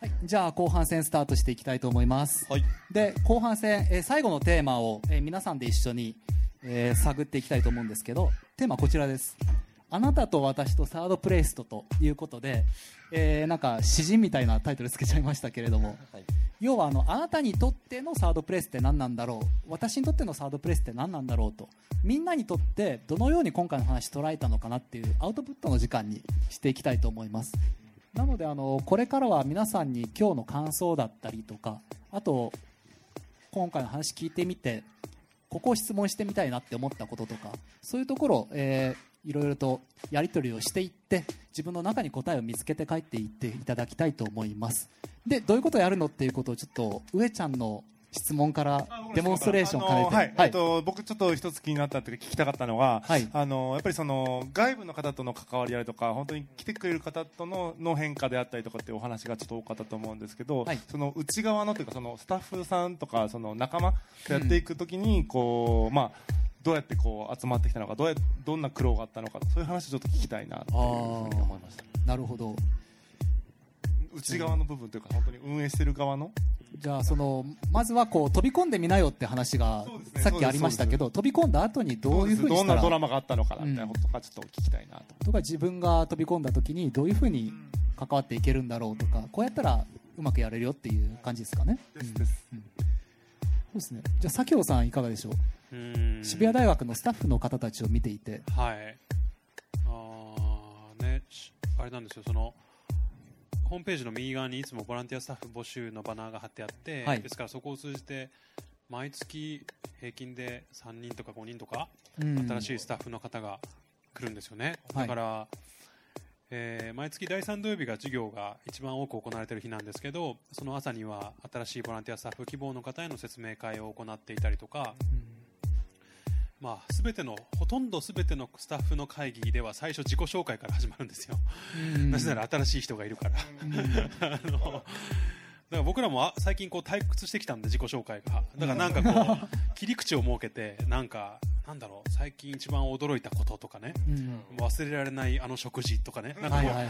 はい、じゃあ後半戦スタートしていきたいと思います、はい。で後半戦、えー最後のテーマを、えー皆さんで一緒に、えー探っていきたいと思うんですけどテーマはこちらです。あなたと私とサードプレイストということで、えーなんか詩人みたいなタイトルつけちゃいましたけれども。はい。要はあのあなたにとってのサードプレイスって何なんだろう？私にとってのサードプレイスって何なんだろうと。みんなにとってどのように今回の話捉えたのかなっていうアウトプットの時間にしていきたいと思いますなのであのこれからは皆さんに今日の感想だったりとかあと今回の話聞いてみてここを質問してみたいなって思ったこととかそういうところを、えーいろいろとやり取りをしていって自分の中に答えを見つけて帰っていっていただきたいと思います。でどういうことをやるのっていうことをちょっと上ちゃんの質問からデモンストレーションを兼ねて、はい。えっと、僕ちょっと一つ気になったというか聞きたかったのは、はい。あのやっぱりその外部の方との関わり合いとか本当に来てくれる方とのの変化であったりとかっていうお話がちょっと多かったと思うんですけど、はい。その内側のというかそのスタッフさんとかその仲間とやっていくときにこう、まあどうやってこう集まってきたのかどうやどんな苦労があったのかそういう話をちょっと聞きたいなというふうに思いました。なるほど内側の部分というか本当に運営してる側の？じゃあそのまずはこう飛び込んでみなよって話がさっきありましたけど飛び込んだ後にどういうふうにどんなドラマがあったのかなみたいなことがちょっと聞きたいなと。とか自分が飛び込んだ時にどういうふうに関わっていけるんだろうとかこうやったらうまくやれるよっていう感じですかね。ですです。うん。そうですね。じゃあ佐京さんいかがでしょう？渋谷大学のスタッフの方たちを見ていて、はい。あーねしあれなんですよ。そのホームページの右側にいつもボランティアスタッフ募集のバナーが貼ってあって、はい。ですからそこを通じて毎月平均で3人とか5人とかうん。新しいスタッフの方が来るんですよね、はい。だから、えー毎月第3土曜日が授業が一番多く行われている日なんですけどその朝には新しいボランティアスタッフ希望の方への説明会を行っていたりとか、まあ、全てのほとんど全てのスタッフの会議では最初自己紹介から始まるんですよ、うん。なぜなら新しい人がいるから。あのだから僕らもあ最近こう退屈してきたんで自己紹介が。だからなんかこう 切り口を設けてなんかなんだろう最近一番驚いたこととかねうん忘れられないあの食事とかねなんかこう、はいはいはい。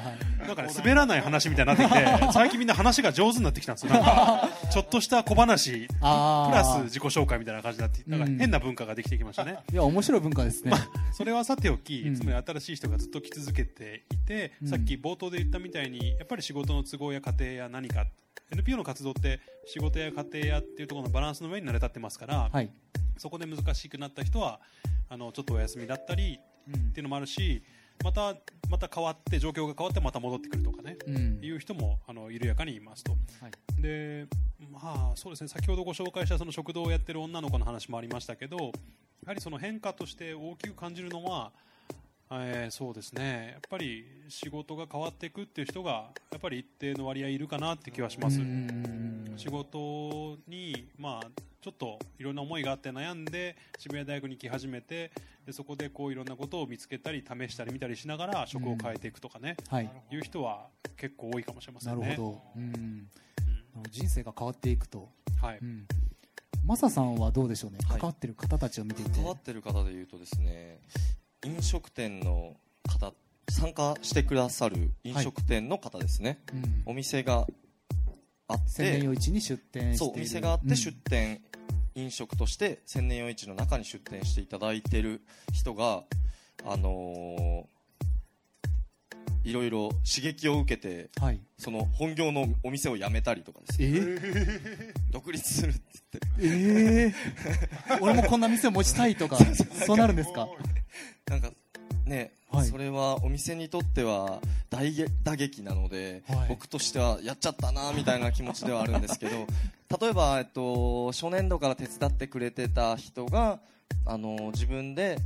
なんかね、滑らない話みたいになってきて、最近みんな話が上手になってきたんですよ。なんか、ちょっとした小話、プラス自己紹介みたいな感じになって、なんかうん変な文化ができてきましたね。いや面白い文化ですね。それはさておき、うんつまり新しい人がずっと来続けていて、うんさっき冒頭で言ったみたいに、やっぱり仕事の都合や家庭や何か、NPO の活動って仕事や家庭やっていうところのバランスの上に成り立ってますから、はい。そこで難しくなった人は、あの、ちょっとお休みだったり、うん。っていうのもあるし、また、また変わって、状況が変わってまた戻ってくるとかね。うん。いう人もあの緩やかにいますと、はい。でまあそうですね。先ほどご紹介したその食堂をやってる女の子の話もありましたけどやはりその変化として大きく感じるのは、えーそうですね。やっぱり仕事が変わっていくっていう人がやっぱり一定の割合いるかなって気はします、うん。仕事に、まあ、ちょっといろんな思いがあって悩んで渋谷大学に行き始めてでそこでこういろんなことを見つけたり試したり見たりしながら職を変えていくとかね、はい。いう人は結構多いかもしれませね。なんるほど。うん。うん人生が変わっていくと。はいうん。マサさんはどうでしょうね。はい関わってる方たちを見ていて。関わってる方でいうとですね飲食店の方参加してくださる飲食店の方ですね、うんお店があって夜市に出店している。そうお店があっうんて出店、飲食として千年夜市の中に出店していただいてる人があのーいろいろ刺激を受けてはい。その本業のお店を辞めたりとかですね。え独立するって。言ってええ俺もこんな店持ちたいとか、そうなるんですか？なんかね、はい。それはお店にとっては大げ打撃なので、はい。僕としてはやっちゃったなみたいな気持ちではあるんですけど 例えば、えっと、初年度から手伝ってくれてた人があの自分で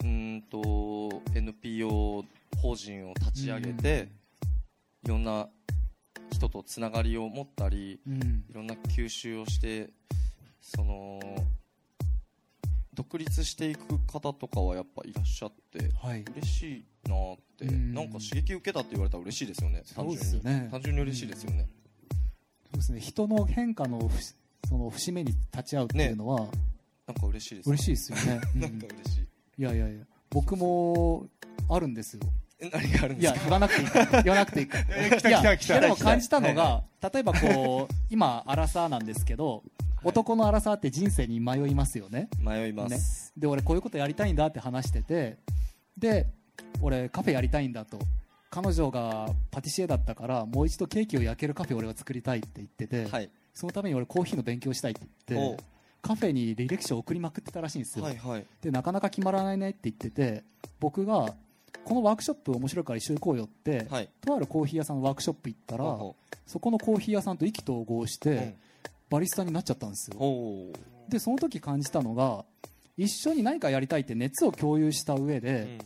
うーんと NPO 法人を立ち上げていろんな人とつながりを持ったりうん。いろんな吸収をしてその独立していく方とかはやっぱいらっしゃってはい。嬉しいなーってうん。なんか刺激受けたって言われたら嬉しいですよね単純に。ね単純に嬉しいですよね。そうですね。人の変化のその節目に立ち会うっていうのはなんか嬉しいです嬉しいですよね。うん。なんか嬉しい。いやいやいや、僕もあるんですよ。え何があるんいやですか？言わなくていいから。言わなくていいから。いやでも感じたのが、は例えばこう今アラサーなんですけど、男のアラサーって人生に迷いますよね。迷います、で俺こういうことやりたいんだって話しててで俺カフェやりたいんだと。彼女がパティシエだったからもう一度ケーキを焼けるカフェを俺は作りたいって言ってて、はい。そのために俺コーヒーの勉強したいって言ってカフェに履歴書を送りまくってたらしいんですよ、はいはい。でなかなか決まらないねって言ってて僕がこのワークショップ面白いから一緒に行こうよって、はい。とあるコーヒー屋さんのワークショップ行ったら、そこのコーヒー屋さんと意気投合して、うんバリスタになっちゃったんですよ。でその時感じたのが一緒に何かやりたいって熱を共有した上で、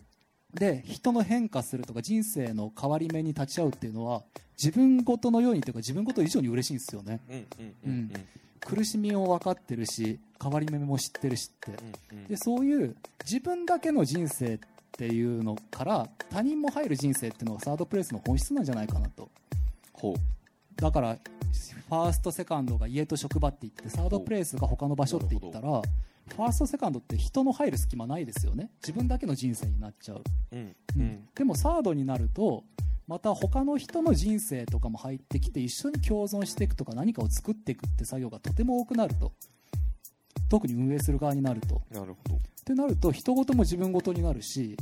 うん。で人の変化するとか人生の変わり目に立ち会うっていうのは自分ごとのようにというか自分ごと以上に嬉しいんですよね。うん苦しみを分かってるし変わり目も知ってるしって。うんうん。でそういう自分だけの人生っていうのから他人も入る人生っていうのがサードプレイスの本質なんじゃないかなとだからファーストセカンドが家と職場って言ってサードプレイスが他の場所って言ったらファーストセカンドって人の入る隙間ないですよね。自分だけの人生になっちゃう、うん。うん。でもサードになるとまた他の人の人生とかも入ってきて一緒に共存していくとか何かを作っていくって作業がとても多くなると。特に運営する側になると。なるほど。ってなると人事も自分事になるし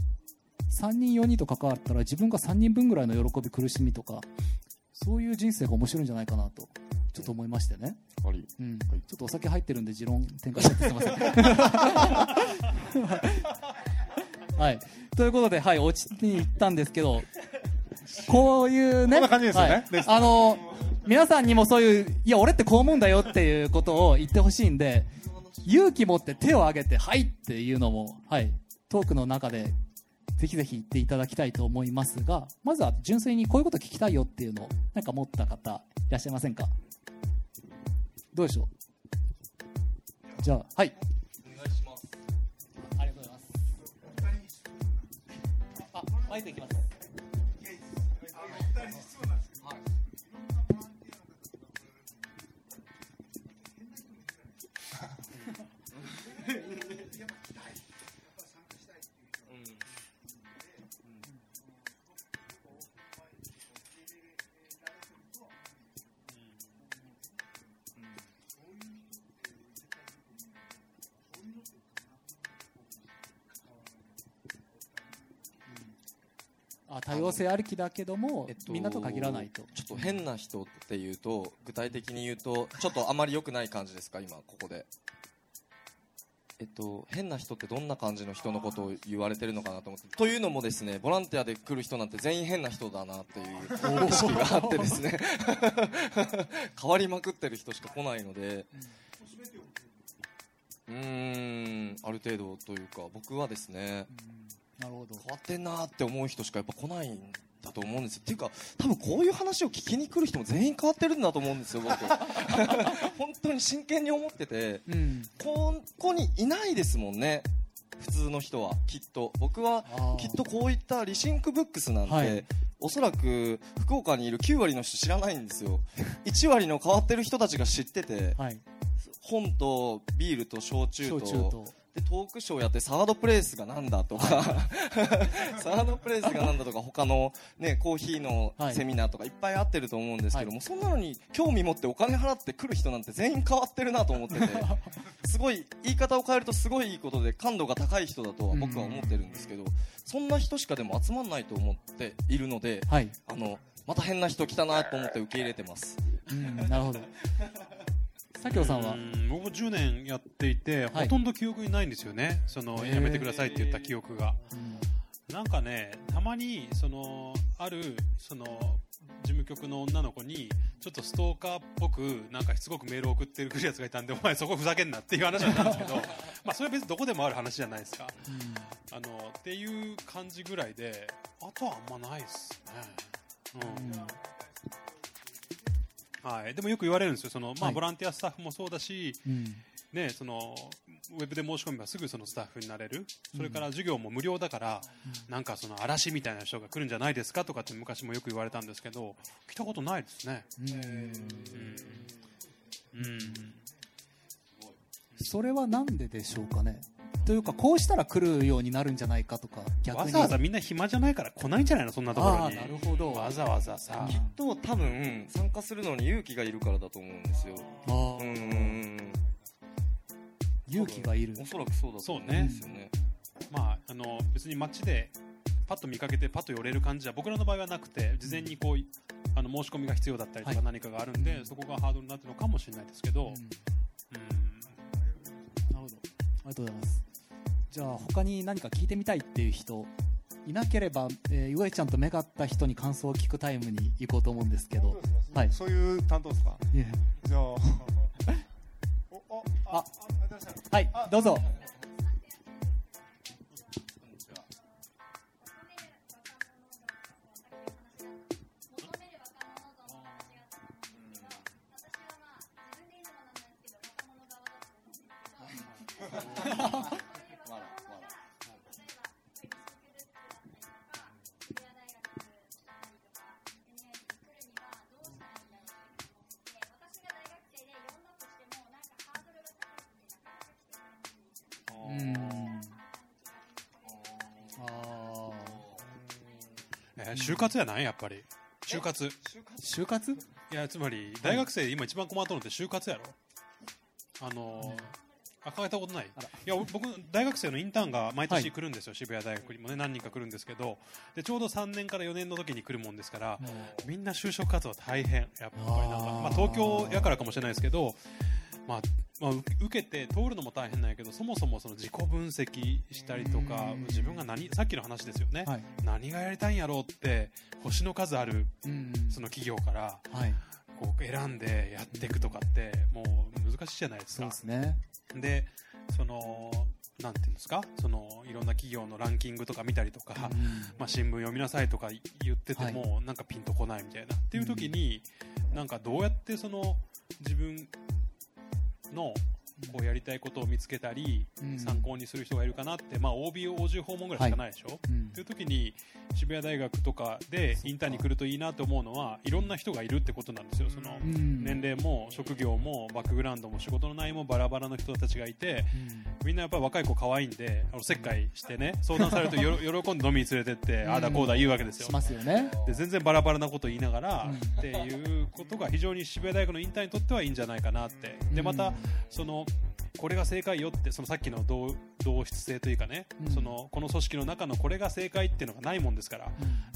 3人4人と関わったら自分が3人分ぐらいの喜び苦しみとかそういう人生が面白いんじゃないかなとちょっと思いましてね、ありうん。ちょっとお酒入ってるんで持論展開しちゃってすい。ませんはい。ということではい落ちに行ったんですけどこういうねこんな感じですよね。はい。あの皆さんにもそういういや俺ってこう思うんだよっていうことを言ってほしいんで勇気持って手を挙げて「はい」っていうのも、はい、トークの中でぜひぜひ行っていただきたいと思いますがまずは純粋にこういうこと聞きたいよっていうのをなんか持った方いらっしゃいませんか？どうでしょう？じゃあはい。お願いします。ありがとうございます。あマイクいきます。あ多様性ありきだけども、えっとみんなと限らないと。ちょっと変な人っていうと具体的に言うとちょっとあまり良くない感じですか？今ここで。えっと変な人ってどんな感じの人のことを言われてるのかなと思って。というのもですねボランティアで来る人なんて全員変な人だなっていう意識があってですね。変わりまくってる人しか来ないので。うーんある程度というか僕はですねなるほど。変わってんなって思う人しかやっぱ来ないんだと思うんですよ。っていうか多分こういう話を聞きに来る人も全員変わってるんだと思うんですよ僕。本当に真剣に思っててうん。ここにいないですもんね。普通の人はきっと。僕はきっとこういったリシンクブックスなんて、はい。おそらく福岡にいる9割の人知らないんですよ。1割の変わってる人たちが知っててはい。本とビールと焼酎とでトークショーやってサードプレイスがなんだとか サードプレイスがなんだとか他の、ね、コーヒーのはい。セミナーとかいっぱいあってると思うんですけども、はい。そんなのに興味持ってお金払って来る人なんて全員変わってるなと思ってて すごい言い方を変えるとすごいいいことで感度が高い人だとは僕は思ってるんですけどそんな人しかでも集まんないと思っているのではい、あのまた変な人来たなと思って受け入れてます。うん、なるほど佐京さんは？うん僕も10年やっていて、はい。ほとんど記憶にないんですよね。そのやめてくださいって言った記憶が。うん。なんかねたまにそのあるその事務局の女の子にちょっとストーカーっぽくなんかしつこくメールを送ってくるやつがいたんでお前そこふざけんなっていう話だったんですけど まあそれは別にどこでもある話じゃないですか。あのっていう感じぐらいであとはあんまないですね、うんはい、でもよく言われるんですよ。その、まあはい。ボランティアスタッフもそうだし、うん。ね、そのウェブで申し込めばすぐそのスタッフになれる。それから授業も無料だから、なんかその嵐みたいな人が来るんじゃないですかとかって昔もよく言われたんですけど来たことないですね。うん。うん。うん。それはなんででしょうかね？というかこうしたら来るようになるんじゃないかとか逆に。わざわざみんな暇じゃないから来ないんじゃないのそんなところに。ああなるほど。わざわざさ。うんきっと多分参加するのに勇気がいるからだと思うんですよ。あー。うんうんうん。勇気がいる。おそらくそうだと思うんですよね。まああの別に街でパッと見かけてパッと寄れる感じは僕らの場合はなくて事前にこういあの申し込みが必要だったりとはい。か何かがあるんで、そこがハードルになってるのかもしれないですけど、うん。うん。なるほど。ありがとうございますじゃあ他に何か聞いてみたいっていう人いなければ、えー、ゆえちゃんと目が合った人に感想を聞くタイムに行こうと思うんですけど。はい。そういう担当ですか？いえ。じゃあ。ああはいどうぞえー就活やないやっぱり。就活。ー就活？いやつまり大学生今一番困ったのって就活やろ。あのーあ考えたことない。いや僕大学生のインターンが毎年来るんですよ、渋谷大学にもね何人か来るんですけど。でちょうど3年から4年の時に来るもんですから、みんな就職活動大変。やっぱりなんかまあ、東京やからかもしれないですけど、まあ受けて通るのも大変なんやけどそもそもその自己分析したりとかうん。自分が何さっきの話ですよね、はい。何がやりたいんやろうって星の数あるうんその企業からはい。こう選んでやっていくとかってもう難しいじゃないですそうかですね。でそのなんていうんですか？そのいろんな企業のランキングとか見たりとか、うん。まあ、新聞読みなさいとか言ってても、なんかピンとこないみたいな。っていう時に、なんかどうやってその自分のこうやりたいことを見つけたり、うん。参考にする人がいるかなって、まあ、OB、OG 訪問ぐらいしかないでしょ、うん。っていう時に渋谷大学とかでインターンに来るといいなと思うのはいろんな人がいるってことなんですよ。そのうん。年齢も職業もバックグラウンドも仕事の内容もバラバラの人たちがいてみんなやっぱり若い子可愛いんでおせっかいしてね相談されるとよろ 喜んで飲みに連れてってああだこうだ言うわけですよ。しますよね。で全然バラバラなこと言いながら、うん。っていうことが非常に渋谷大学のインターンにとってはいいんじゃないかなって。でまたそのこれが正解よってそのさっきの同同質性というかね、うん。そのこの組織の中のこれが正解っていうのがないもんですから、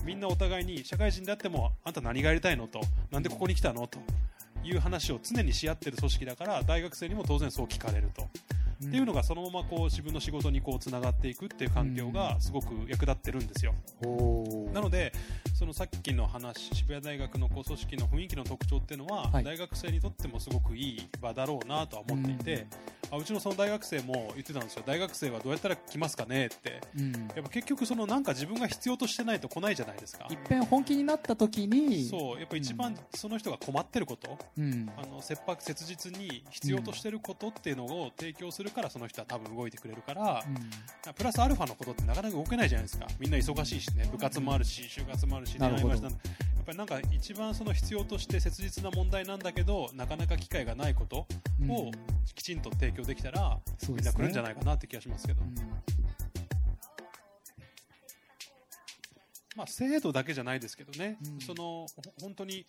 みんなお互いに社会人であってもあんた何がやりたいのとなんでここに来たのという話を常にし合ってる組織だから大学生にも当然そう聞かれると。っていうのがそのままこう自分の仕事にこうつながっていくっていう環境がすごく役立ってるんですよ。おーなのでそのさっきの話渋谷大学のこう組織の雰囲気の特徴っていうのは、はい。大学生にとってもすごくいい場だろうなとは思っていて、あうちのその大学生も言ってたんですよ。大学生はどうやったら来ますかねって。うん。やっぱ結局そのなんか自分が必要としてないと来ないじゃないですか。いっぺん本気になった時に。そう。やっぱ一番その人が困ってること、うん。あの切迫切実に必要としてることっていうのを提供するからその人は多分動いてくれるから、うん。プラスアルファのことってなかなか動けないじゃないですか。みんな忙しいしね。部活もあるし就活もあるしなるほど。恋愛もあるしやっぱりなんか一番その必要として切実な問題なんだけどなかなか機会がないことをうん。きちんと提供できたら、そうですね。みんな来るんじゃないかなって気がしますけど、うん。まあ、制度だけじゃないですけどね、うん。そのほ本当に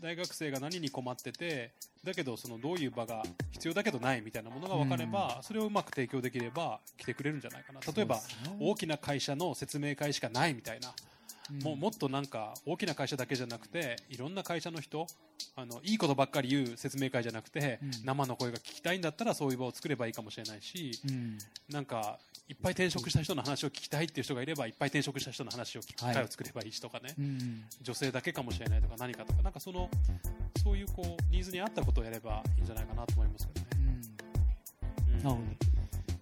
大学生が何に困っててだけどそのどういう場が必要だけどないみたいなものが分かれば、それをうまく提供できれば来てくれるんじゃないかな。例えば、ね。大きな会社の説明会しかないみたいな、もうもっとなんか大きな会社だけじゃなくていろんな会社の人あのいいことばっかり言う説明会じゃなくて、うん。生の声が聞きたいんだったらそういう場を作ればいいかもしれないし、うん。なんかいっぱい転職した人の話を聞きたいっていう人がいればいっぱい転職した人の話を聞く機会を作ればいいしとかね、うん。女性だけかもしれないとか何かとかなんかそのそういうこうニーズに合ったことをやればいいんじゃないかなと思いますけどね。うん。なるほど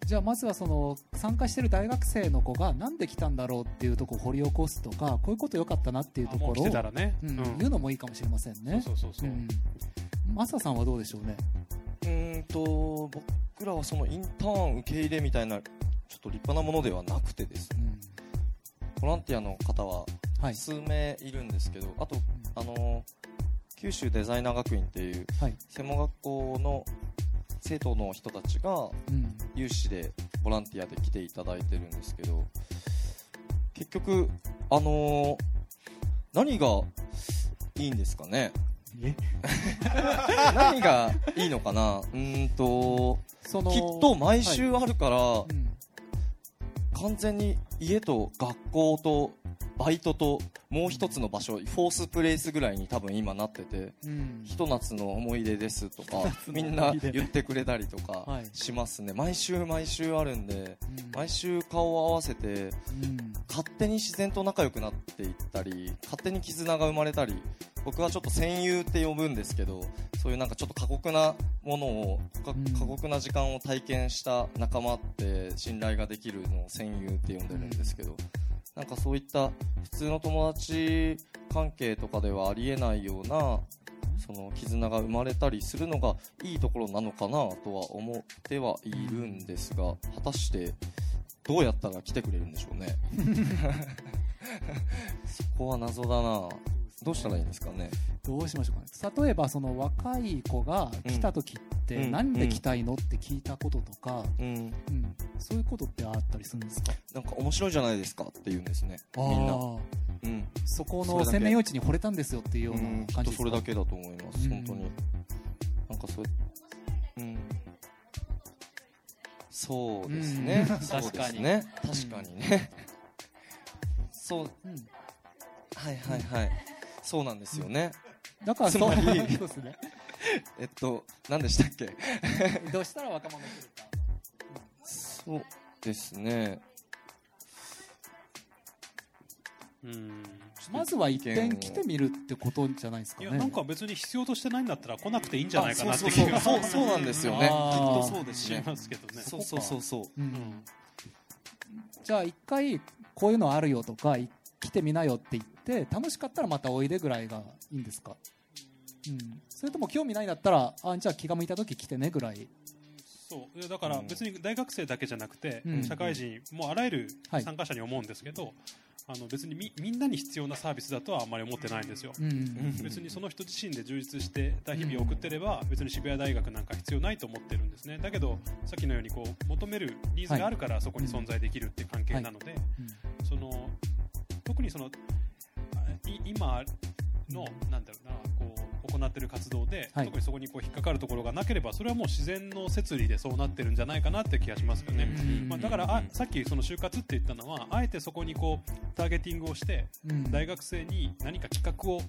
じゃあまずはその参加してる大学生の子がなんで来たんだろうっていうところを掘り起こすとかこういうこと良かったなっていうところをね、うん。うん。言うのもいいかもしれませんね。そうそうそうそう、んマサさん。はどうでしょうねうーんと僕らはそのインターン受け入れみたいなちょっと立派なものではなくてですね。ボランティアの方ははい数名いるんですけど、あとあの九州デザイナー学院っていうはい。専門学校の生徒の人たちがうん。有志でボランティアで来ていただいてるんですけど結局あのー何がいいんですかね？え？何がいいのかな？うーんときっと毎週あるから、うん。完全に家と学校とバイトともう一つの場所フォースプレイスぐらいに多分今なっててうん。ひと夏の思い出ですとかみんな言ってくれたりとかはい。しますね。毎週毎週あるんでうん。毎週顔を合わせてうん。勝手に自然と仲良くなっていったり勝手に絆が生まれたり僕はちょっと戦友って呼ぶんですけどそういうなんかちょっと過酷なものを過酷な時間を体験した仲間って信頼ができるのを戦友って呼んでるんですけどなんかそういった普通の友達関係とかではありえないようなその絆が生まれたりするのがいいところなのかなとは思ってはいるんですが果たしてどうやったら来てくれるんでしょうね。そこは謎だな。どうしたらいいんですかね。どうしましょうかね。例えばその若い子が来た時ってうん何で来たいのって聞いたこととか、うん。うんそういうことってあったりするんですか？なんか面白いじゃないですかって言うんですね。みんな。うん。そこの洗面用地に惚れたんですよっていうような感じですそれだけだと思います。うん。本当に。なんかそううん。そうですね、うん。確かに。ね確かにね、そう。うん。はいはいはい。そうなんですよね、だからそう。つまりそうですね。えっと何でしたっけ？どうしたら若者来るかそうですね。うん。まずは一遍来てみるってことじゃないですかね。いやなんか別に必要としてないんだったら来なくていいんじゃないかなってあそう気がそうそうそうなんですよね。きっとそうですしね。ますけどねそうそうそうそう。ううんん。じゃあ一回こういうのあるよとかい来てみなよって言って楽しかったらまたおいでぐらいがいいんですか、うん、それとも興味ないんだったらあじゃあ気が向いた時来てねぐらいそう。だから別に大学生だけじゃなくて、うん。社会人もうあらゆるはい。参加者に思うんですけど、あの別にみみんなに必要なサービスだとはあんまり思ってないんですよ、うんうん別にその人自身で充実してた日々を送ってれば別に渋谷大学なんか必要ないと思ってるんですね。だけどさっきのようにこう求めるニーズがあるからそこに存在できるっていう関係なので、うんその特にその今のなんだろうなこう行ってる活動で、はい。特にそこにこう引っかかるところがなければそれはもう自然の摂理でそうなってるんじゃないかなって気がしますよね。うん。まあ、だからあさっきその就活って言ったのはあえてそこにこうターゲティングをしてうん。大学生に何か企画を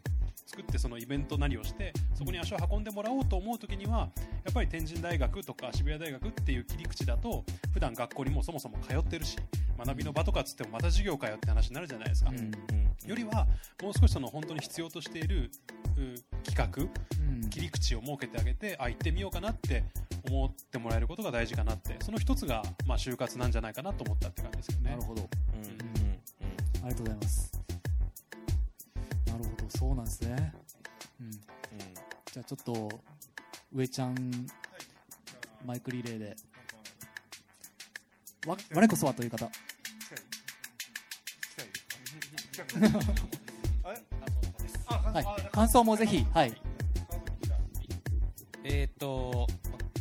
作ってそのイベントなりをしてそこに足を運んでもらおうと思う時にはやっぱり天神大学とか渋谷大学っていう切り口だと普段学校にもうそもそも通ってるし学びの場とかっつってもまた授業かよって話になるじゃないですか、うん。よりはもう少しその本当に必要としているう企画うん。切り口を設けてあげてあ行ってみようかなって思ってもらえることが大事かなって。その一つが、まあ、就活なんじゃないかなと思ったって感じですよね。なるほど。うん。うん。ありがとうございます。なるほど。そうなんですね、うん、じゃあちょっと上ちゃんマイクリレーで。わ我こそはという方はい。感想もぜひはい。えー、と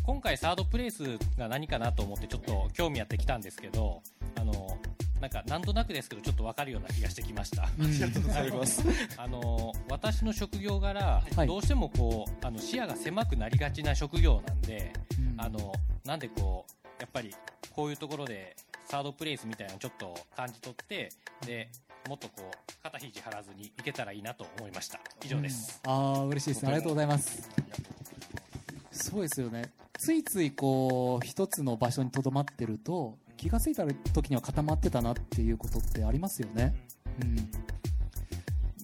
今回サードプレイスが何かなと思ってちょっと興味あってきたんですけどあのなんかなんとなくですけどちょっと分かるような気がしてきました。あの私の職業柄、はい。どうしてもこうあの視野が狭くなりがちな職業なんでうん。あのなんでこうやっぱりこういうところでサードプレイスみたいなのちょっと感じ取ってでもっとこう肩肘張らずにいけたらいいなと思いました。以上です、うん。ああ嬉しいですね。ありがとうございます。そうですよね。ついついこう一つの場所にとどまってると気がついた時には固まってたなっていうことってありますよね。うん。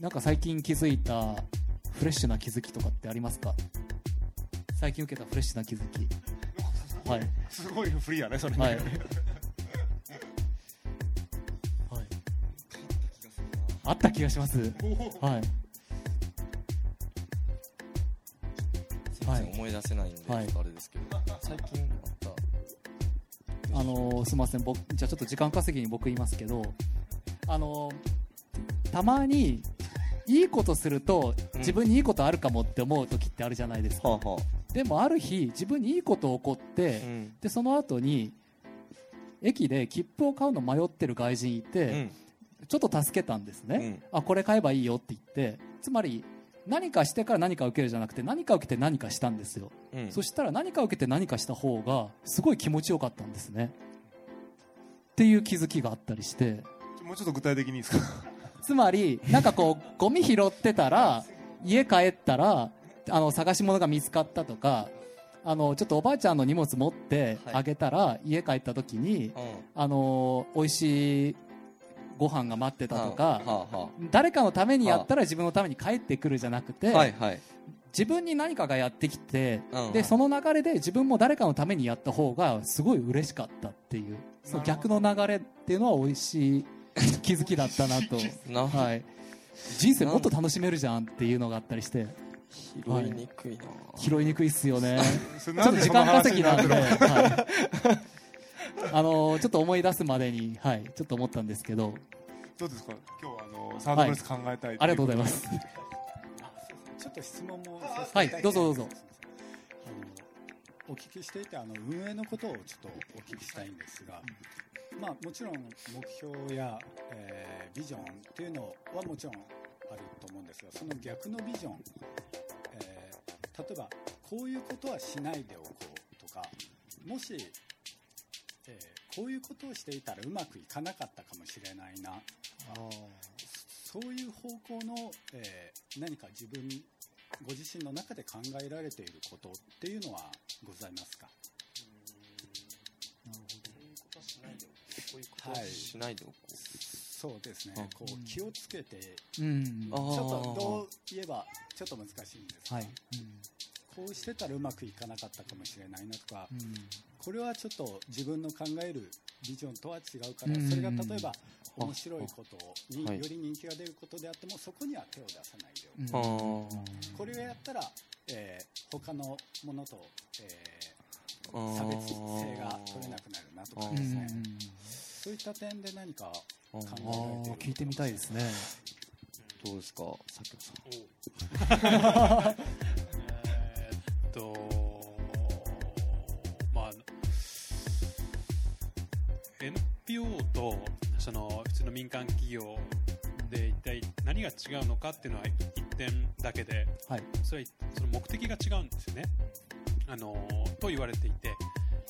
なんか最近気づいたフレッシュな気づきとかってありますか？最近受けたフレッシュな気づき。はいすごいフリーやねそれ。ね、はいあった気がします。はい。はい。思い出せないんで、はい。あれですけど。最近あった。あのーすみません。僕じゃあちょっと時間稼ぎに僕言いますけどあのーたまにいいことするとうん。自分にいいことあるかもって思う時ってあるじゃないですか、はあはでもある日自分にいいこと起こって、うん。でその後に駅で切符を買うの迷ってる外人いて、うんちょっと助けたんですね、うん。あこれ買えばいいよって言ってつまり何かしてから何か受けるじゃなくて何か受けて何かしたんですよ、うん。そしたら何か受けて何かした方がすごい気持ちよかったんですね。っていう気づきがあったりして。もうちょっと具体的にいいですか？つまりなんかこうゴミ拾ってたら家帰ったらあの探し物が見つかったとかあのちょっとおばあちゃんの荷物持ってあげたら、家帰った時にうん。あの美味しいご飯が待ってたとか、はあは誰かのためにやったら自分のために帰ってくるじゃなくて、あはいはい。自分に何かがやってきて、うんでその流れで自分も誰かのためにやった方がすごい嬉しかったっていうその逆の流れっていうのは美味しい気づきだったなと、なはい、人生もっと楽しめるじゃんっていうのがあったりして。拾いにくいな、拾いにくいっすよね。ちょっと時間稼ぎなんで、ではい、あのちょっと思い出すまでに、はい、ちょっと思ったんですけど。どうですか？今日はあのサードプレス考えたい、ありがとうございます。ちょっと質問もさせてはいただきたいどうぞどうぞ。あのお聞きしていてあの運営のことをちょっとお聞きしたいんですが、まあ、もちろん目標や、えービジョンっていうのはもちろんあると思うんですがその逆のビジョン、えー例えばこういうことはしないでおこうとかもし、えーこういうことをしていたらうまくいかなかったかもしれないな。そういう方向の、えー何か自分ご自身の中で考えられていることっていうのはございますか？はい。しないでおこそうですね。うん。こう気をつけてうん。あちょっとどう言えばちょっと難しいんですが、はい。こうしてたらうまくいかなかったかもしれないなとかうんこれはちょっと自分の考えるビジョンとは違うからうん。それが例えば面白いことにはい。より人気が出ることであってもそこには手を出さないでおくこれをやったら、えー他のものと、え差別性が取れなくなるなとかうんですね。そういった点で何か考えられている聞いてみたいですね。どうですか？さっきのさん 民間企業で一体何が違うのかっていうのは一点だけではい。それはその目的が違うんですよね。あのと言われていて、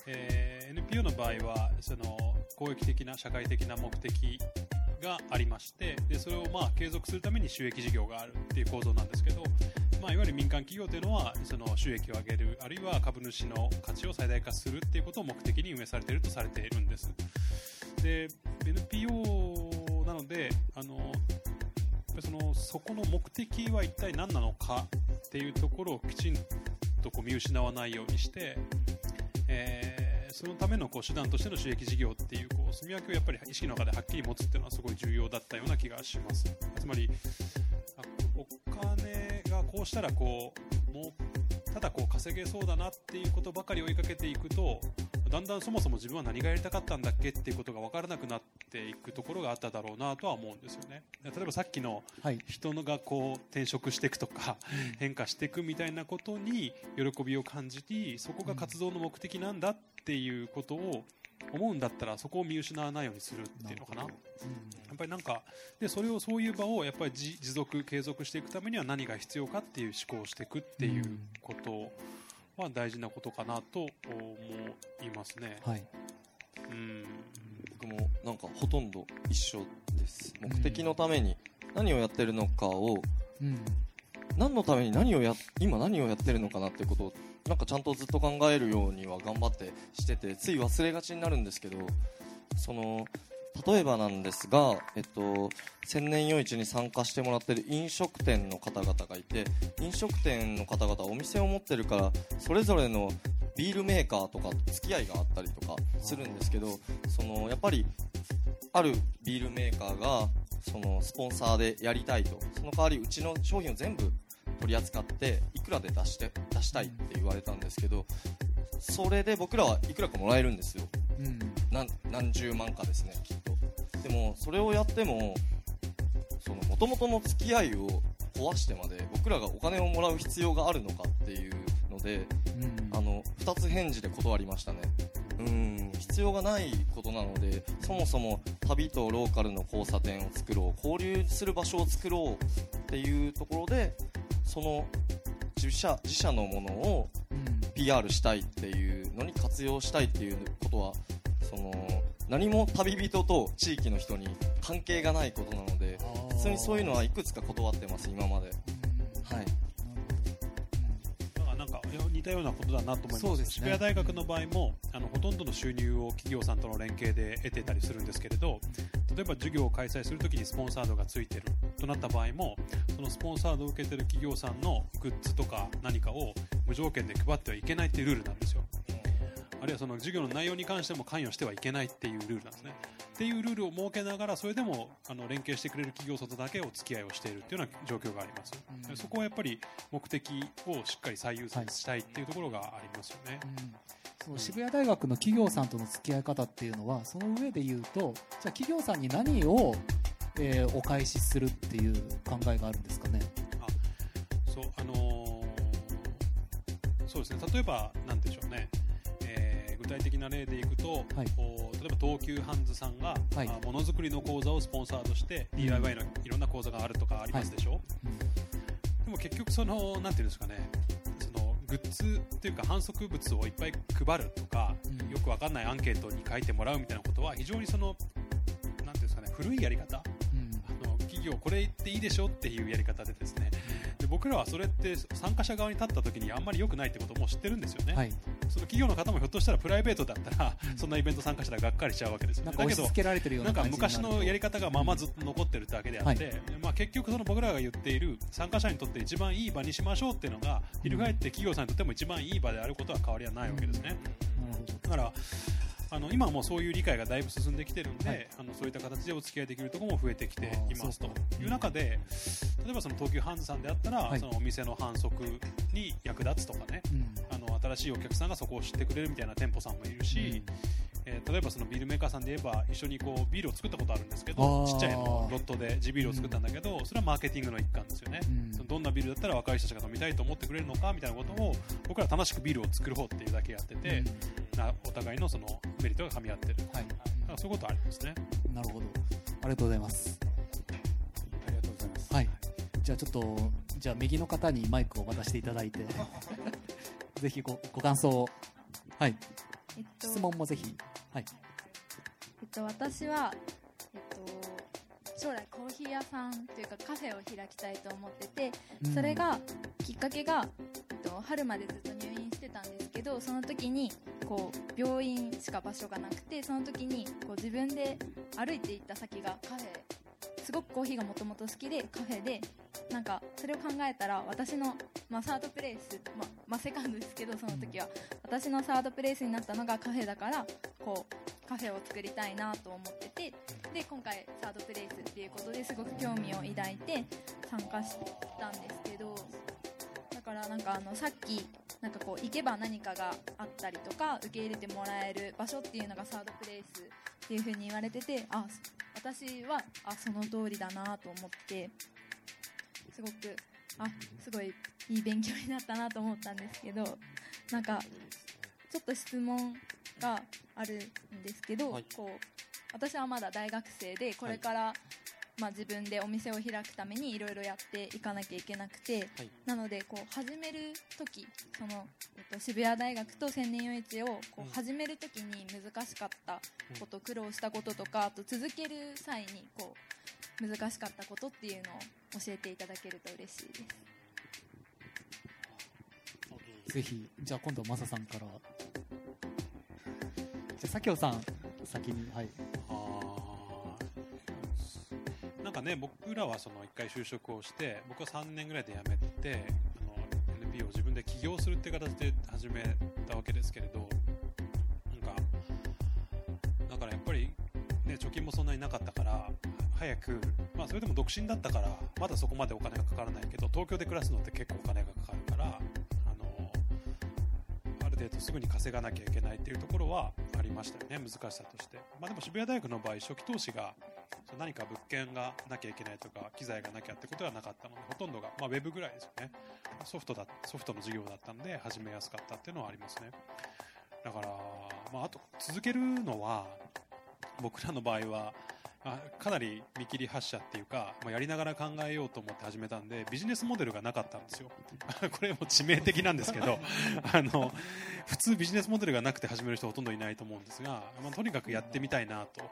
えー NPO の場合はその公益的な社会的な目的がありましてでそれをまあ継続するために収益事業があるっていう構造なんですけど、まあ、いわゆる民間企業というのはその収益を上げるあるいは株主の価値を最大化するっていうことを目的に運営されているとされているんです。で NPO であのやっぱりそのそこの目的は一体何なのかっていうところをきちんとこう見失わないようにして、えーそのためのこう手段としての収益事業っていうこう住み分けをやっぱり意識の中ではっきり持つっていうのはすごい重要だったような気がします。つまりあお金がこうしたらこうもうただこう稼げそうだなっていうことばかり追いかけていくとだんだんそもそも自分は何がやりたかったんだっけっていうことが分からなくなっていくところがあっただろうなとは思うんですよね。例えばさっきのはい人のがこう転職していくとか変化していくみたいなことに喜びを感じてそこが活動の目的なんだっていうことを思うんだったらそこを見失わないようにするっていうのかな。やっぱりなんかでそれをそういう場をやっぱり持持続継続していくためには何が必要かっていう思考をしていくっていうことは大事なことかなと思いますね。はい。うん。僕もなんかほとんど一緒です。目的のために何をやってるのかをうん。何のために何をや今何をやってるのかなってことをなんかちゃんとずっと考えるようには頑張ってしててつい忘れがちになるんですけどその例えばなんですが、えっと、千年夜市に参加してもらってる飲食店の方々がいて飲食店の方々はお店を持ってるからそれぞれのビールメーカーとか付き合いがあったりとかするんですけどそのやっぱりあるビールメーカーがそのスポンサーでやりたいとその代わりうちの商品を全部取り扱っていくらで出して出したいって言われたんですけどそれで僕らはいくらかもらえるんですよ。うん。何何十万かですねきっと。でもそれをやってもその元々の付き合いを壊してまで僕らがお金をもらう必要があるのかっていうのでうん。あの2つ返事で断りましたね。うん。必要がないことなのでそもそも旅とローカルの交差点を作ろう交流する場所を作ろうっていうところでその自社自社のものを PR したいっていうのに活用したいっていうことはその何も旅人と地域の人に関係がないことなので普通にそういうのはいくつか断ってます今まで。はい。だからなんか似たようなことだなと思います。そうですね。渋谷大学の場合もあのほとんどの収入を企業さんとの連携で得てたりするんですけれど例えば授業を開催するときにスポンサードがついてるとなった場合もそのスポンサードを受けてる企業さんのグッズとか何かを無条件で配ってはいけないっていうルールなんですよ。あるいはその授業の内容に関しても関与してはいけないっていうルールなんですね。っていうルールを設けながらそれでもあの連携してくれる企業さんとだけお付き合いをしているっていうような状況があります、うん。そこはやっぱり目的をしっかり最優先したいっていうところがありますよね、うんその渋谷大学の企業さんとの付き合い方っていうのはその上で言うとじゃあ企業さんに何を、えーお返しするっていう考えがあるんですかね？そうあのーそうですね。例えばなんでしょうね、えー具体的な例でいくと、はい。こう例えば東急ハンズさんが、はい。あものづくりの講座をスポンサーとして、うん。DIY のいろんな講座があるとかありますでしょ、うん。でも結局そのなんていうんですかねグッズっていうか反則物をいっぱい配るとか、うん。よくわかんないアンケートに書いてもらうみたいなことは非常にそのなんていうんですかね古いやり方？うん。あの企業これ言っていいでしょっていうやり方でですねで僕らはそれって参加者側に立った時にあんまり良くないってことをもう知ってるんですよね、はい。その企業の方もひょっとしたらプライベートだったら、うん。そんなイベント参加したらがっかりしちゃうわけですよね。だけどななん感か昔のやり方がままずっと残ってるだけであって、はい。まあ、結局その僕らが言っている参加者にとって一番いい場にしましょうっていうのが翻って企業さんにとっても一番いい場であることは変わりはないわけですね、だからあの今はもうそういう理解がだいぶ進んできてるんで、はい。あのそういった形でお付き合いできるところも増えてきていますという中で例えばその東急ハンズさんであったら、はい。そのお店の反則に役立つとかね。うん。あの新しいお客さんがそこを知ってくれるみたいな店舗さんもいるし、えー例えばそのビールメーカーさんで言えば一緒にこうビールを作ったことあるんですけどちっちゃいのロットで地ビールを作ったんだけど、それはマーケティングの一環ですよね、うんそのどんなビールだったら若い人たちが飲みたいと思ってくれるのかみたいなことを僕ら楽しくビールを作ろうっていうだけやってて、なお互いのそのメリットが噛み合ってる。はい。だからそういうことはありますね。なるほど。ありがとうございます。ありがとうございます。はい。じゃあちょっとじゃあ右の方にマイクを渡していただいて ぜひごご感想を。はいえっと、質問もぜひ。はい。えっと、私は、えっと、将来コーヒー屋さんというかカフェを開きたいと思ってて、うん。それがきっかけが、えっと、春までずっと入院してたんですけどその時にこう病院しか場所がなくてその時にこう自分で歩いて行った先がカフェすごくコーヒーがもともと好きでカフェでなんかそれを考えたら私の、まあ、サードプレイス、まあまあ、セカンドですけどその時は。私のサードプレイスになったのがカフェだからこうカフェを作りたいなと思ってて。で今回サードプレイスっていうことですごく興味を抱いて参加したんですけど。だからなんかあのさっきなんかこう行けば何かがあったりとか受け入れてもらえる場所っていうのがサードプレイスっていう風に言われててあ私はあその通りだなと思ってすごくあすごいいい勉強になったなと思ったんですけどなんかちょっと質問があるんですけど、はい。こう私はまだ大学生でこれから、まあ、自分でお店を開くためにいろいろやっていかなきゃいけなくて、はい。なのでこう始める時その、えっと、渋谷大学と千年夜市をこうん。う始める時に難しかったこと、苦労したこととかあと続ける際にこう難しかったことっていうのを教えていただけると嬉しいです。ぜひじゃあ今度はマサさんから。じゃあ佐京さん先にはいかね僕らはその1回就職をして僕は3年ぐらいで辞めてあの NP を自分で起業するっていう形で始めたわけですけれどなんかだからやっぱり、ね、貯金もそんなになかったから早く、まあ、それでも独身だったからまだそこまでお金がかからないけど東京で暮らすのって結構お金がかかるからあのある程度すぐに稼がなきゃいけないっていうところはありましたよね難しさとして、まあ、でも渋谷大学の場合初期投資が何か物件がなきゃいけないとか機材がなきゃってことはなかったのでほとんどが、まあ、ウェブぐらいですよね。ソフトだソフトの授業だったので始めやすかったっていうのはありますね。だから、まあ、あと続けるのは僕らの場合はあかなり見切り発車っていうか、まあ、やりながら考えようと思って始めたんでビジネスモデルがなかったんですよ。これも致命的なんですけど あの普通ビジネスモデルがなくて始める人ほとんどいないと思うんですが、まあ、とにかくやってみたいなと。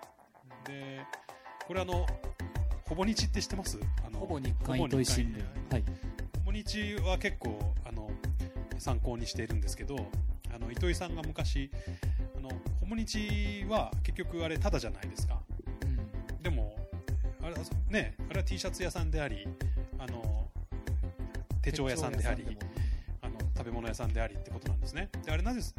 でこれあのほぼ日って知ってます？あのほぼ日刊糸井新聞。はい。ほぼ日は結構あの参考にしているんですけどあの糸井さんが昔あのほぼ日は結局あれただじゃないですか。でもあれ,、ね、あれは T シャツ屋さんでありあの手帳屋さんでありあの食べ物屋さんでありってことなんですね。であれなぜそ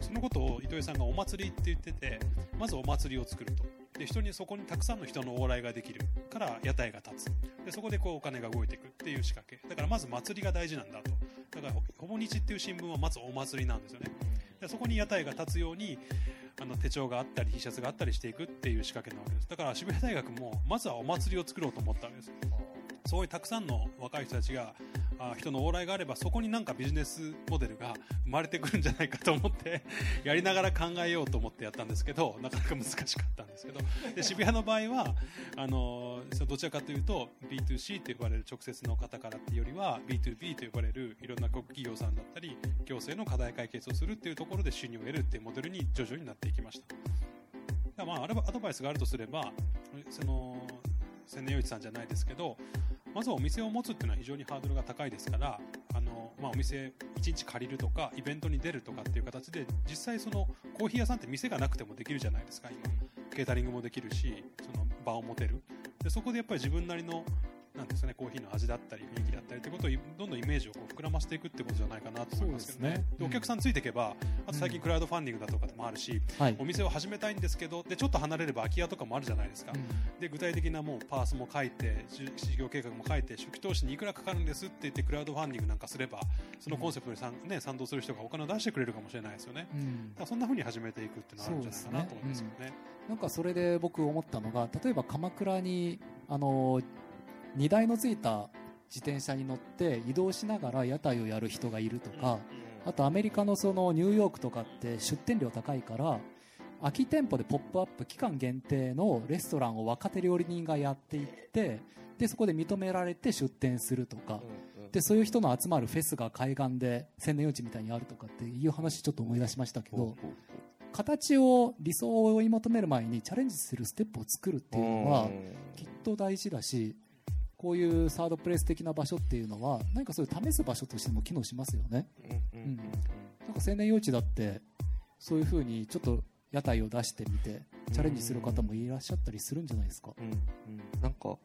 そのことを糸井さんがお祭りって言っててまずお祭りを作るとで人にそこにたくさんの人の往来ができるから屋台が立つ。でそこでこうお金が動いていくっていう仕掛け。だからまず祭りが大事なんだと。だからほぼ日っていう新聞はまずお祭りなんですよね。でそこに屋台が立つようにあの手帳があったり T シャツがあったりしていくっていう仕掛けなわけです。だから渋谷大学もまずはお祭りを作ろうと思ったわけです。そういうたくさんの若い人たちが人の往来があればそこになんかビジネスモデルが生まれてくるんじゃないかと思って やりながら考えようと思ってやったんですけどなかなか難しかったんですけどで渋谷の場合はあのどちらかというと B2C と呼ばれる直接の方からっていうよりは B2B と呼ばれるいろんな国企業さんだったり行政の課題解決をするっていうところで収入を得るっていうモデルに徐々になっていきました。だまあ、アドバイスがあるとすればその千年洋一さんじゃないですけどまずはお店を持つっていうのは非常にハードルが高いですからあの、まあ、お店1日借りるとかイベントに出るとかっていう形で実際そのコーヒー屋さんって店がなくてもできるじゃないですか今。ケータリングもできるしその場を持てる。でそこでやっぱり自分なりのなんですかね、コーヒーの味だったり雰囲気だったりということをどんどんイメージをこう膨らませていくってことじゃないかなと思いますけどね。ですね。でお客さんついていけばあと最近クラウドファンディングだとかもあるし、はい。お店を始めたいんですけどでちょっと離れれば空き家とかもあるじゃないですか、で具体的なもうパースも書いてじ事業計画も書いて初期投資にいくらかかるんですって言ってクラウドファンディングなんかすればそのコンセプトに賛,、ね、賛同する人がお金を出してくれるかもしれないですよね、うん。だそんな風に始めていくっていうのはあるんじゃないかなと思いますけどね。なんかそれで僕思ったのが例えば鎌倉にあの荷台のついた自転車に乗って移動しながら屋台をやる人がいるとか、あとアメリカのそのニューヨークとかって出店料高いから空き店舗でポップアップ期間限定のレストランを若手料理人がやっていってでそこで認められて出店するとか、でそういう人の集まるフェスが海岸で千年夜市みたいにあるとかっていう話ちょっと思い出しましたけど、形を理想を追い求める前にチャレンジするステップを作るっていうのはきっと大事だしこういうサードプレイス的な場所っていうのは何かそういう試す場所としても機能しますよね。うんなんか青年幼稚だってそういうふうにちょっと屋台を出してみてチャレンジする方もいらっしゃったりするんじゃないですか。うんうん。なんか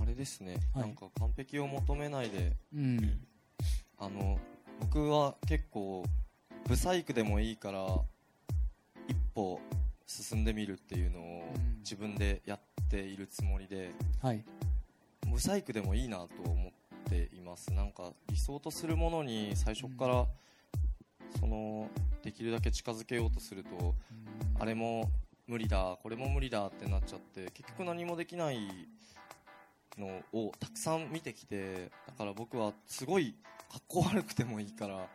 あれですね、はい。なんか完璧を求めないでうん。あの僕は結構ブサイクでもいいから一歩進んでみるっていうのをうん自分でやっているつもりではい。ブサイクでもいいなと思っています。なんか理想とするものに最初からそのできるだけ近づけようとするとあれも無理だこれも無理だってなっちゃって結局何もできないのをたくさん見てきてだから僕はすごい格好悪くてもいいから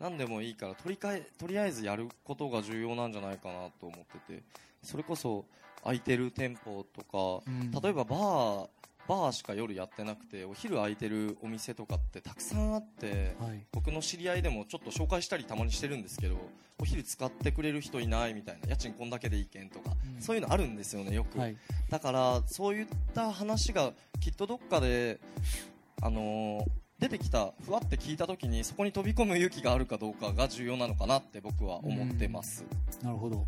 何でもいいからとりかえとりあえずやることが重要なんじゃないかなと思ってて。それこそ空いてる店舗とかうん。例えばバーバーしか夜やってなくてお昼空いてるお店とかってたくさんあってはい。僕の知り合いでもちょっと紹介したりたまにしてるんですけどお昼使ってくれる人いないみたいな家賃こんだけでいいけんとか、うん。そういうのあるんですよねよく、はい。だからそういった話がきっとどっかであのー出てきたふわって聞いた時にそこに飛び込む勇気があるかどうかが重要なのかなって僕は思ってます、なるほど。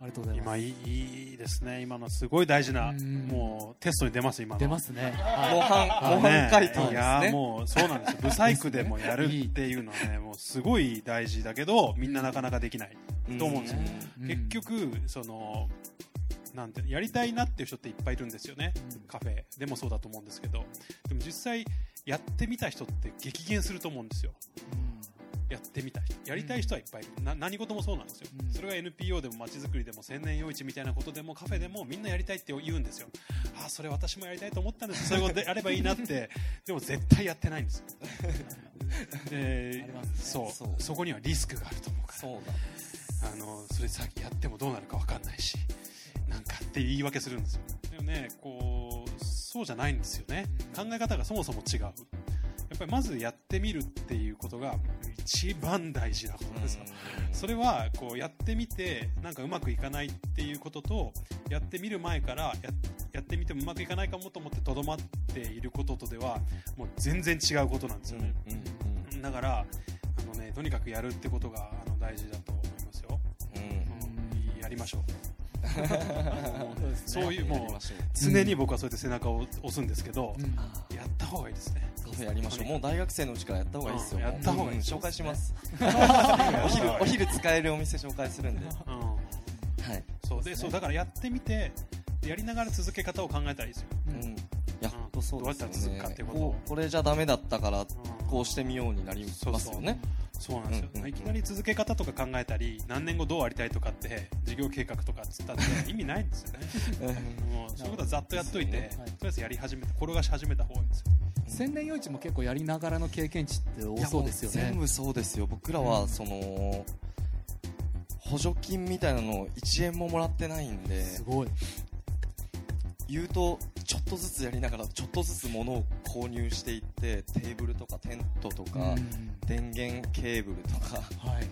ありがとうございます。今いいいいですね。今のすごい大事なうん。もうテストに出ます今の。出ますね。模範はい。模範解答いやですね。もうそうなんですよ。ブサイクでもやるっていうのはね もうすごい大事だけどみんななかなかできないと思うんですよ、うん。結局そのなんてやりたいなっていう人っていっぱいいるんですよね、カフェ。でもそうだと思うんですけど。でも実際やってみた人って激減すると思うんですよ。やってみたい人。やりたい人はいっぱいいる、な何事もそうなんですよ、うん。それが NPO でも街づくりでも千年夜市みたいなことでもカフェでもみんなやりたいって言うんですよ。ああそれ私もやりたいと思ったんですそういうことでやればいいなって。でも絶対やってないんですよ。でね。そう。そう。そこにはリスクがあると思うから。そうなんあのそれさっきやってもどうなるか分かんないしなんかって言い訳するんですよ。でもねこうそうじゃないんですよね。考え方がそもそも違う。やっぱりまずやってみるっていうことが一番大事なことですよ。それはこうやってみてなんかうまくいかないっていうこととやってみる前からややってみてもうまくいかないかもと思ってとどまっていることとではもう全然違うことなんですよね、だからあの、ね、とにかくやるってことがあの大事だと思いますよ、うん。うん。やりましょうそういうもう常に僕はそうやって背中を押すんですけど、うん。やった方がいいですね。カフェやりましょう。もう大学生のうちからやった方がいいですよ。うんやった方がいい紹介します。お昼お昼使えるお店紹介するんで。うん。はい。そうでそうだからやってみてやりながら続け方を考えたらいいですよ、うん。やっとそうですよどうやったら続くかっていうこれじゃダメだったからうんこうしてみようになりますよね。そうなんですよ、うんうんうん。いきなり続け方とか考えたり何年後どうありたいとかって事業計画とかっつったって 意味ないんですよね。もうそういうことはざっとやっといて、はいとりあえずやり始めて転がし始めた方がいいんですよ。千年夜市も結構やりながらの経験値って多そうですよね。全部そうですよ。僕らはその補助金みたいなのを1円ももらってないんで。すごい。言うとちょっとずつやりながらちょっとずつ物を購入していってテーブルとかテントとか、うん。電源ケーブルとかはい。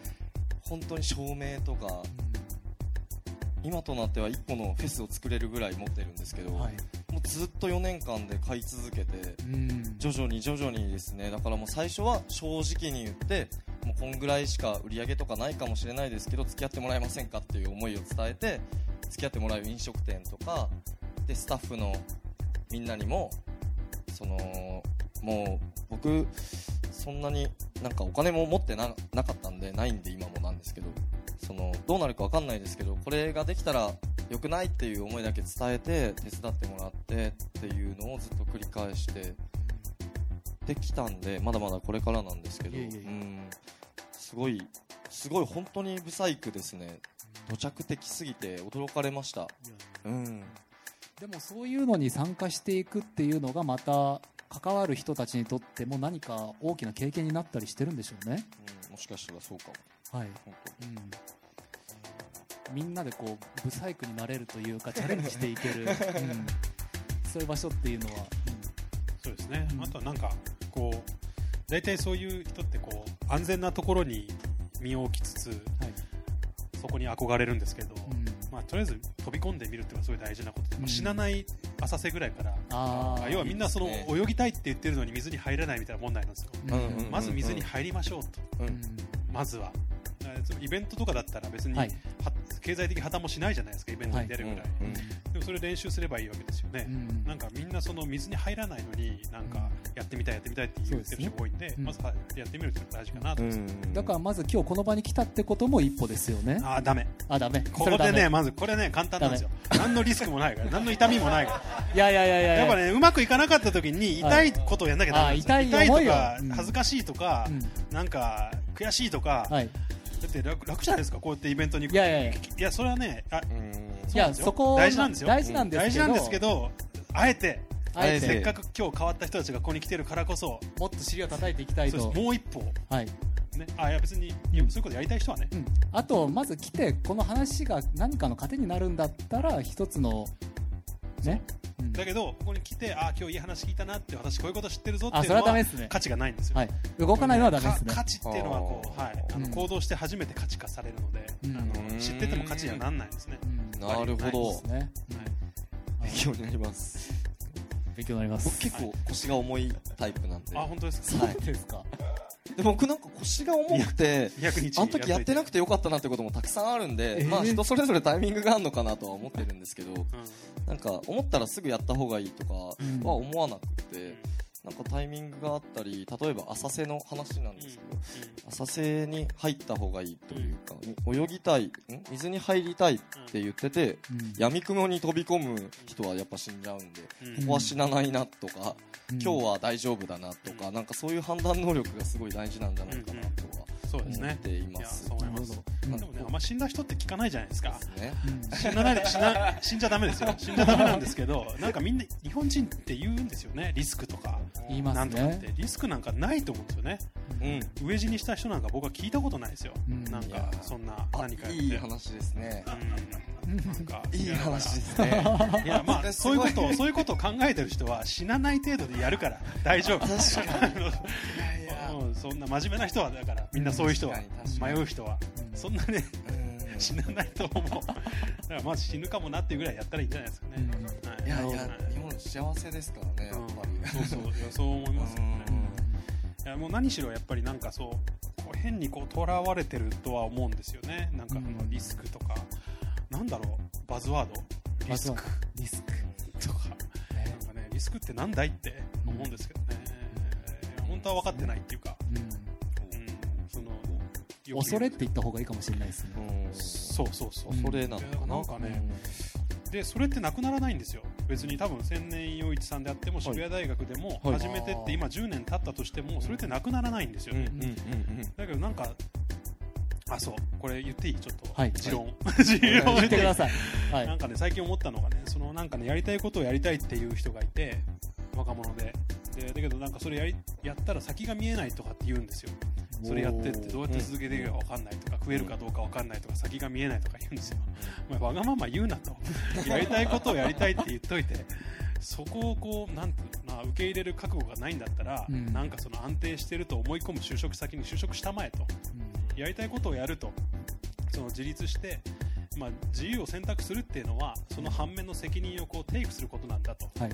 本当に照明とか今となっては1個のフェスを作れるぐらい持ってるんですけど、はい。もうずっと4年間で買い続けてうん。徐々に徐々にですねだからもう最初は正直に言ってもうこんぐらいしか売り上げとかないかもしれないですけど付き合ってもらえませんかっていう思いを伝えて付き合ってもらう飲食店とかでスタッフのみんなにもそのもう僕そんなになんかお金も持ってななかったんでないんで今もなんですけどそのどうなるか分かんないですけどこれができたら良くないっていう思いだけ伝えて手伝ってもらってっていうのをずっと繰り返してできたんでまだまだこれからなんですけどうん。すごいすごい本当にブサイクですね。土着的すぎて驚かれました。うんでもそういうのに参加していくっていうのがまた関わる人たちにとっても何か大きな経験になったりしてるんでしょうね、うんもしかしたらそうかも。はい。本うん、みんなでこうブサイクになれるというかチャレンジしていける、うん、そういう場所っていうのは、そうですね、うん。あとはなんかこう大体そういう人ってこう安全なところに身を置きつつはい。そこに憧れるんですけど、うん。まあ、とりあえず飛び込んでみるっていうのはすごい大事なことで、うん。死なない浅瀬ぐらいから要はみんなその泳ぎたいって言ってるのに水に入れないみたいな問題なんですよ、うんまず水に入りましょうと、うん。うん。まずは。イベントとかだったら別に、はい。は経済的破綻もしないじゃないですかイベントに出るぐらい、うんうん。でもそれ練習すればいいわけですよね、うん。なんかみんなその水に入らないのになんかやってみたいやってみたいって言ってる人が多いんでそうですね。まずはやってみるっていうのが大事かなとう思います、ん。だからまず今日この場に来たってことも一歩ですよね。ああダメ。あダメ。ここでねまずこれね簡単なんですよ。何のリスクもないから何の痛みもないから。いやいやいやいや。やっぱねうまくいかなかった時に痛いことをやんなきゃダメなんですよ、はいあ痛いとかうん。恥ずかしいとか、うん。なんか悔しいとか、はい。だって楽楽じゃないですかこうやってイベントに行くいやいやいや。いやそれはねあうんいやそこ大事なんですよ。大事なんですけど。あえてあえて。せっかく今日変わった人たちがここに来てるからこそもっと尻を叩いていきたいと。もう一歩。はい。ねあいや別にいやそういうことやりたい人はね。うん、あとまず来てこの話が何かの糧になるんだったら一つのね、うん。だけどここに来てあ今日いい話聞いたなって私こういうこと知ってるぞっていうのは価値がないんですよ。はい、動かないのはダメですね。か価値っていうのはこう、はい、あのうん。行動して初めて価値化されるので、うん。あの知ってても価値にはなんないですね、うん。なるほど。ですね、はい。勉強になります。勉強になります。僕結構腰が重いタイプなんで。あ本当ですか、はい。ですかで僕なんか腰が重くて 200日あの時やってなくくてよかったなってこともたくさんあるんで、えー。まあ人それぞれタイミングがあるのかなとは思ってるんですけどうん。なんか思ったらすぐやった方がいいとかはうん。思わなくて、なんかタイミングがあったり例えば浅瀬の話なんですけど、浅瀬に入った方がいいというか、泳ぎたいん？水に入りたいって言ってて、うん。闇雲に飛び込む人はやっぱ死んじゃうんで、うん。うんここは死なないなとか、うん。今日は大丈夫だなとか、なんかそういう判断能力がすごい大事なんじゃないかなとはそうですね。思っています。そう思います。うんでもねあんま死んだ人って聞かないじゃないですか。ね。死なないで死な 死んじゃダメですよ。死んじゃダメなんですけどなんかみんな日本人って言うんですよね。リスクとか。言いますなんとかっねて。リスクなんかないと思うんですよね。うん。飢え死にした人なんか僕は聞いたことないですよ、うん。なんかそんなあ何かいい話ですね。うん。なんか いい話でですね。いやまあ そういうことをそういうことを考えてる人は死なない程度でやるから大丈夫。確かに。そんな真面目な人はだからみんなそういう人は。迷う人は。そんなねうん。死なないと思う。だからまず死ぬかもなっていうぐらいやったらいいんじゃないですかね、はい。いやいやはい。日本幸せですからねやっぱり。うん。そうそういやそう思いますよね。いやもう何しろやっぱりなんかそう変にこうとらわれてるとは思うんですよね。なんかそのうん。リスクとか、なんだろうバズワード？リスク。リスク。とか。なんかねリスクってなんだいって思うんですけどね、本当は分かってないっていうか、うん恐れって言った方がいいかもしれないですね。うん。そうそうそう。恐れなのかな。なんかね。でそれってなくならないんですよ。別に多分千年陽一さんであっても渋谷大学でもはい。始めてって今10年経ったとしてもそれってなくならないんですよね、だけどなんかあそう。これ言っていい？ちょっと、はい。持論。持論言ってください。はないんかね最近思ったのがねそのなんかねやりたいことをやりたいっていう人がいて若者で。でだけどなんかそれやりやったら先が見えないとかって言うんですよそれやってってどうやって続けていくか分かんないとか食えるかどうか分かんないとか先が見えないとか言うんですよ、お前わがまま言うなと。やりたいことをやりたいって言っといてそこをこうなんていうのかな受け入れる覚悟がないんだったら、うん。なんかその安定してると思い込む就職先に就職したまえと。やりたいことをやると。その自立して、まあ、自由を選択するっていうのはその反面の責任をこうテイクすることなんだと。はい。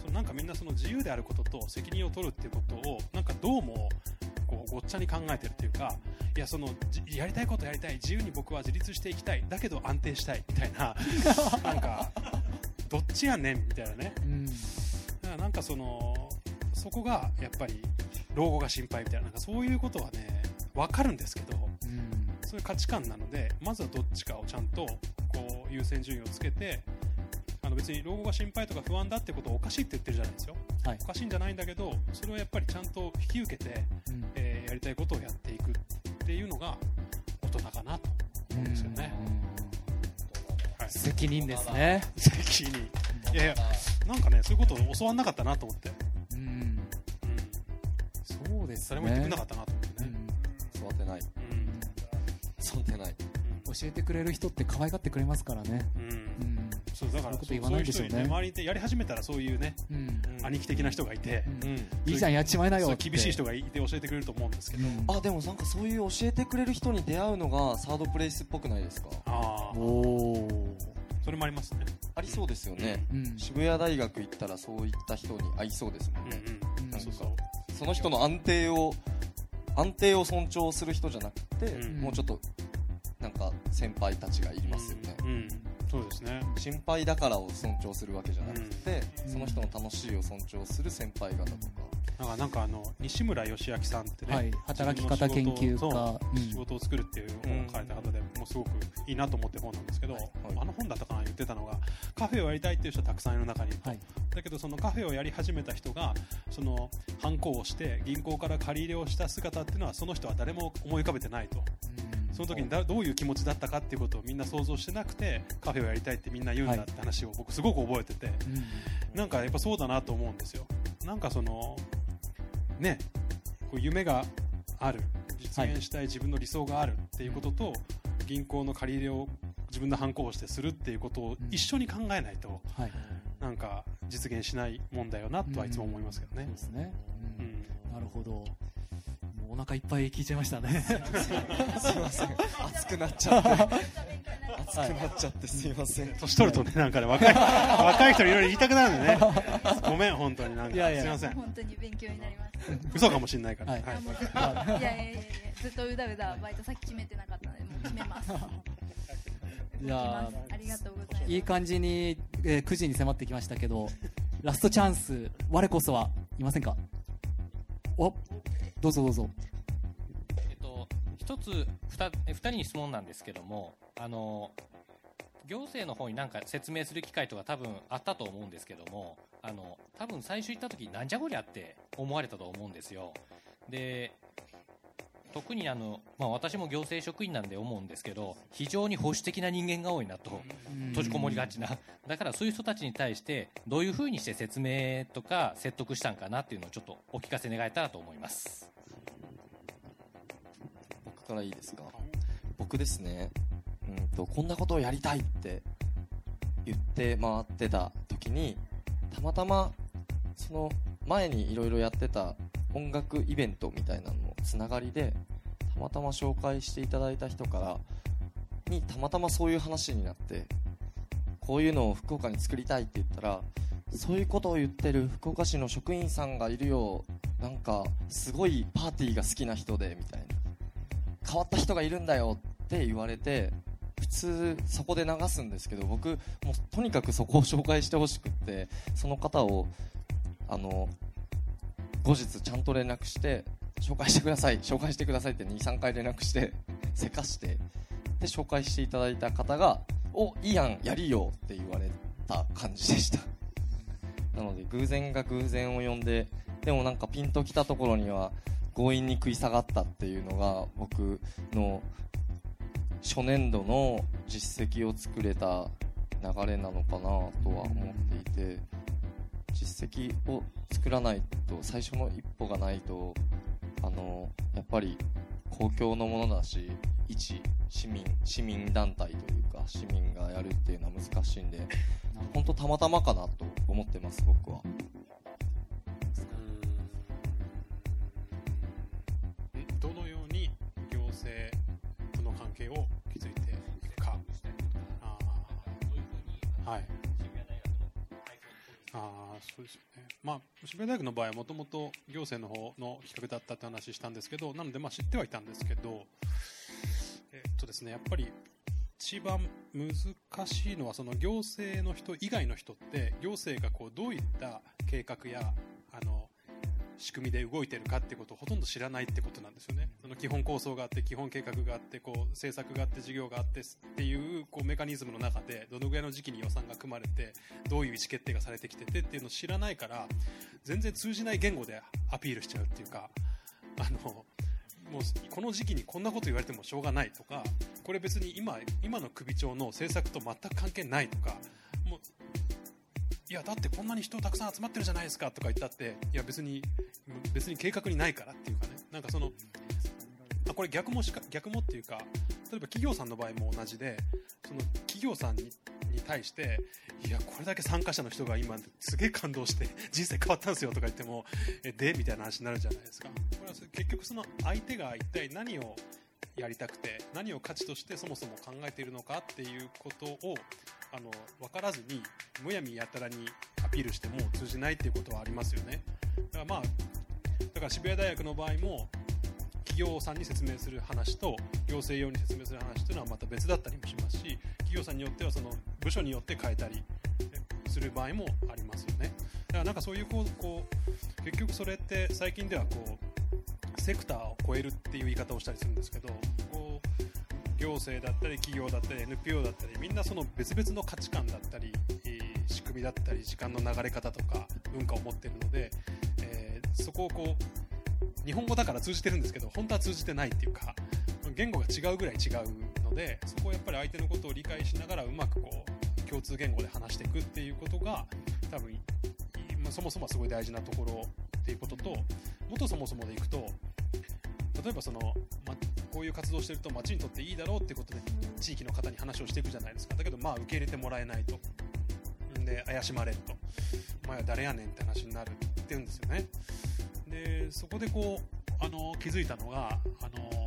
そのなんかみんなその自由であることと責任を取るっていうことをなんかどうもごっちゃに考えてるっていうかいやそのじやりたいことやりたい自由に僕は自立していきたいだけど安定したいみたいな なんかどっちやねんみたいなね。うん。だからなんかそのそこがやっぱり老後が心配みたいななんかそういうことはね分かるんですけどうん。そういう価値観なのでまずはどっちかをちゃんとこう優先順位をつけてあの別に老後が心配とか不安だってことをおかしいって言ってるじゃないですよ。はい。おかしいんじゃないんだけどそれをやっぱりちゃんと引き受けて、うん。えーやりたいことをやっていくっていうのが大人かなと思うんですよね、はい、責任ですね。責任。いやいやなんかねそういうことを教わんなかったなと思って、うん。うん、そうですね。誰も言ってくれなかったなと思ってね、育てない。うん。育てない。うん。教えてくれる人って可愛がってくれますからね。うんうん。うんそうだからそういうこと言わないでしょうね周りでやり始めたらそういうね、うん。兄貴的な人がいて、うん。うん。いいじゃんやっちまいなよ厳しい人がいて教えてくれると思うんですけど、うん。あでもなんかそういう教えてくれる人に出会うのがサードプレイスっぽくないですか？ああおおそれもありますね。ありそうですよね。うん。渋谷大学行ったらそういった人に会いそうですもんうんねうん。うんそうそう。その人の安定を安定を尊重する人じゃなくて、うん。もうちょっとなんか先輩たちがいますよね、うん、うんそうですね。心配だからを尊重するわけじゃなくて、うん。その人の楽しいを尊重する先輩方とか、なんかなんかあの西村義明さんってね、はい。働き方研究家。仕事を作るっていう本を書いた方で、もうすごくいいなと思ってる本なんですけど、あの本だったかな言ってたのがカフェをやりたいっていう人たくさんいる中にいると、はい。だけどそのカフェをやり始めた人がその犯行をして銀行から借り入れをした姿っていうのはその人は誰も思い浮かべてないとその時にだどういう気持ちだったかっていうことをみんな想像してなくてカフェをやりたいってみんな言うんだって話を僕すごく覚えてて、うんなんかやっぱそうだなと思うんですよ。なんかそのねこう夢がある。実現したい自分の理想があるっていうことと、銀行の借り入れを自分の反抗をしてするっていうことを一緒に考えないと、はい。なんか実現しないもんだよなとはいつも思いますけどね。そう、ですね。ううんん。なるほどお腹いっぱい聞いちゃいましたね。すいません。熱くなっちゃって。熱くなっちゃってすいません。年取るとねなんかね若い 若い人にいろいろ言いたくなるんでね。ごめん本当になんか。いやいや。すいません。本当に勉強になります。嘘かもしれないから、はい。はい。いやいやいやいやずっとうだうだバイト先決めてなかったのでもう決めます。いやありがとうございます。いい感じに、えー9時に迫ってきましたけどラストチャンス我こそはいませんか？おどうぞどうぞ。えっと、一つ二二人に質問なんですけどもあの行政の方になんか説明する機会とか多分あったと思うんですけどもあの多分最初行った時なんじゃこりゃって思われたと思うんですよ。で特にあの、まあ、私も行政職員なんで思うんですけど非常に保守的な人間が多いなと閉じこもりがちな。だからそういう人たちに対してどういうふうにして説明とか説得したんかなっていうのをちょっとお聞かせ願えたらと思います。僕からいいですか？僕ですね。うんとこんなことをやりたいって言って回ってた時にたまたまその前にいろいろやってた音楽イベントみたいなののつながりでたまたま紹介していただいた人からにたまたまそういう話になってこういうのを福岡に作りたいって言ったらそういうことを言ってる福岡市の職員さんがいるよなんかすごいパーティーが好きな人でみたいな。変わった人がいるんだよって言われて普通そこで流すんですけど僕もうとにかくそこを紹介してほしくってその方をあの後日ちゃんと連絡して紹介してください。紹介してくださいって23回連絡して せかしてで紹介していただいた方が「おいいやんやりよ」って言われた感じでした。なので偶然が偶然を呼んででもなんかピンときたところには強引に食い下がったっていうのが僕の初年度の実績を作れた流れなのかなとは思っていて実績を作らないと最初の一歩がないとあのやっぱり公共のものだし一市民市民団体というか市民がやるっていうのは難しいんで本当たまたまかなと思ってます僕は。どのように行政との関係を築いていくか。はい。ああそうですよね、まあ、渋谷大学の場合はもともと行政の方の企画だったって話したんですけどなのでまあ知ってはいたんですけど、えっとですね、やっぱり一番難しいのはその行政の人以外の人って行政がこうどういった計画や仕組みで動いてるかってことをほとんど知らないってことなんですよね。その基本構想があって基本計画があってこう政策があって事業があってっていうこうメカニズムの中でどのぐらいの時期に予算が組まれてどういう意思決定がされてきててっていうのを知らないから全然通じない言語でアピールしちゃうっていうかあのもうこの時期にこんなこと言われてもしょうがないとかこれ別に今今の首長の政策と全く関係ないとかいやだってこんなに人たくさん集まってるじゃないですかとか言ったっていや別に別に計画にないからっていうかね。なんかそのあこれ逆もしか逆もっていうか例えば企業さんの場合も同じでその企業さんにに対していやこれだけ参加者の人が今すげえ感動して人生変わったんですよとか言ってもえでみたいな話になるじゃないですか。これは結局その相手が一体何をやりたくて何を価値としてそもそも考えているのかっていうことをあの分からずにむやみやたらにアピールしても通じないっていうことはありますよね。だからまあだから渋谷大学の場合も企業さんに説明する話と行政用に説明する話というのはまた別だったりもしますし企業さんによってはその部署によって変えたりする場合もありますよね。だからなんかそういうこうこう結局それって最近ではこうセクターを超えるっていう言い方をしたりするんですけど行政だったり企業だったり NPO だったりみんなその別々の価値観だったり、仕組みだったり時間の流れ方とか文化を持ってるので、えーそこをこう日本語だから通じてるんですけど本当は通じてないっていうか言語が違うぐらい違うのでそこをやっぱり相手のことを理解しながらうまくこう共通言語で話していくっていうことが多分まあそもそもすごい大事なところっていうことともっとそもそもでいくと例えばその、ま、こういう活動してると町にとっていいだろうってことで地域の方に話をしていくじゃないですか。だけどまあ受け入れてもらえないと。で怪しまれると。お前は誰やねんって話になるって言うんですよね。でそこでこうあの気づいたのがあの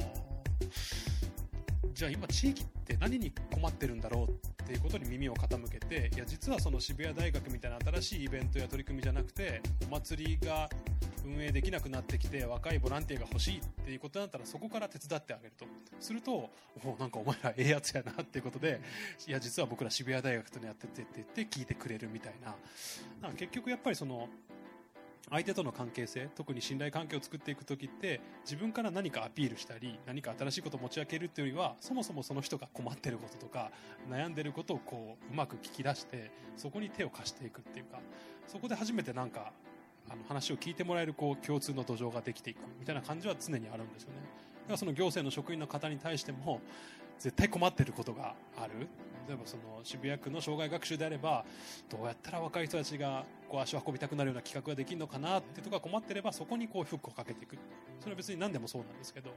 じゃあ今地域って何に困ってるんだろうっていうことに耳を傾けていや実はその渋谷大学みたいな新しいイベントや取り組みじゃなくてお祭りが運営できなくなってきて若いボランティアが欲しいっていうことだったらそこから手伝ってあげると。するとおなんかお前らええやつやなっていうことでいや実は僕ら渋谷大学とやっててって言って聞いてくれるみたいな。なんか結局やっぱりその相手との関係性特に信頼関係を作っていく時って自分から何かアピールしたり何か新しいことを持ち上げるっていうよりはそもそもその人が困ってることとか悩んでることをこううまく聞き出してそこに手を貸していくっていうかそこで初めてなんかあの話を聞いてもらえるこう共通の土壌ができていくみたいな感じは常にあるんですよね。からその行政の職員の方に対しても絶対困ってることがある。例えばその渋谷区の障害学習であればどうやったら若い人たちがこう足を運びたくなるような企画ができるのかなってとか困ってればそこにこうフックをかけていく。それは別に何でもそうなんですけど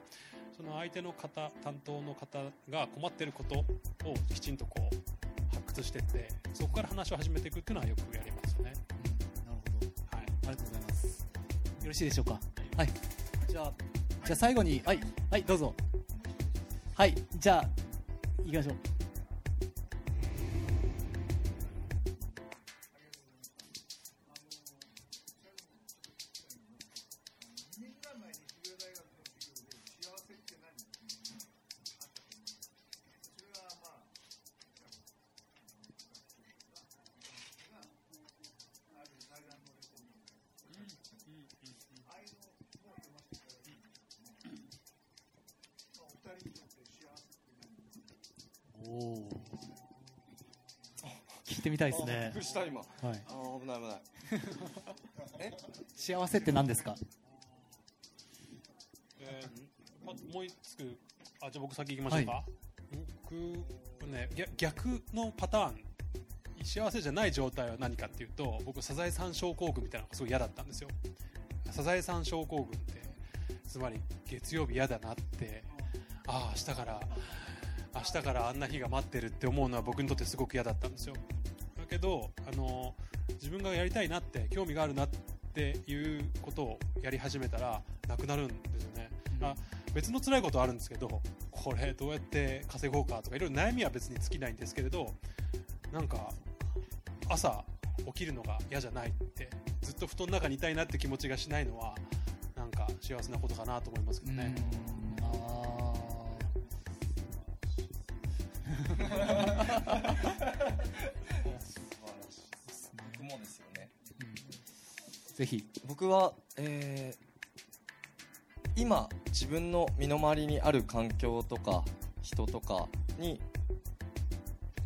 その相手の方担当の方が困ってることをきちんとこう発掘していってそこから話を始めていくっていうのはよくやりますよね。なるほど。はい。ありがとうございます。よろしいでしょうか？はい。じゃあじゃあ最後にはい。はいどうぞ。はい。じゃあ行きましょうみたいですね。びっくりした今。あはい。ー危ない危ない。幸せって何ですか？えー思いつくあじゃあ僕先行きましょうか、は僕ね逆逆のパターン幸せじゃない状態は何かっていうと僕サザエさん症候群みたいなのがすごい嫌だったんですよ。サザエさん症候群ってつまり月曜日嫌だなってああ明日から明日からあんな日が待ってるって思うのは僕にとってすごく嫌だったんですよ。だけどあの自分がやりたいなって興味があるなっていうことをやり始めたらなくなるんですよね、あ別の辛いことはあるんですけどこれどうやって稼ごうかとかいろいろ悩みは別に尽きないんですけれどなんか朝起きるのが嫌じゃないってずっと布団の中にいたいなって気持ちがしないのはなんか幸せなことかなと思いますけどね、うんぜひ。僕は、えー今自分の身の回りにある環境とか人とかに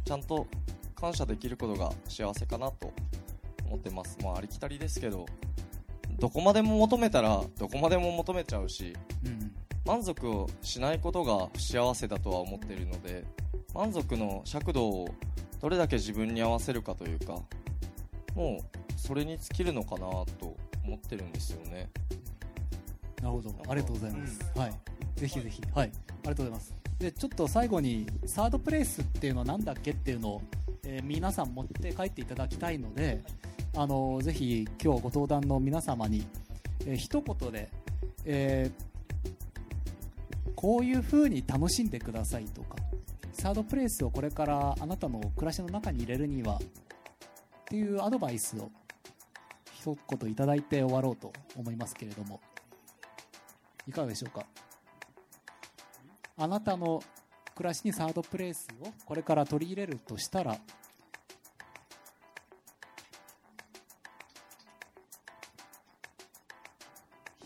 ちゃんと感謝できることが幸せかなと思ってます。まあありきたりですけどどこまでも求めたらどこまでも求めちゃうしうん満足をしないことが不幸せだとは思っているので満足の尺度をどれだけ自分に合わせるかというかもうそれに尽きるのかなと思ってるんですよね。なるほど。ありがとうございます、はい。ぜひぜひ。はい。ありがとうございます。でちょっと最後にサードプレイスっていうのは何だっけっていうのを、えー皆さん持って帰っていただきたいのであのぜひ今日ご登壇の皆様に、えー一言で、えーこういう風に楽しんでくださいとかサードプレイスをこれからあなたの暮らしの中に入れるにはっていうアドバイスを一言いただいて終わろうと思いますけれども。いかがでしょうか？あなたの暮らしにサードプレイスをこれから取り入れるとしたら？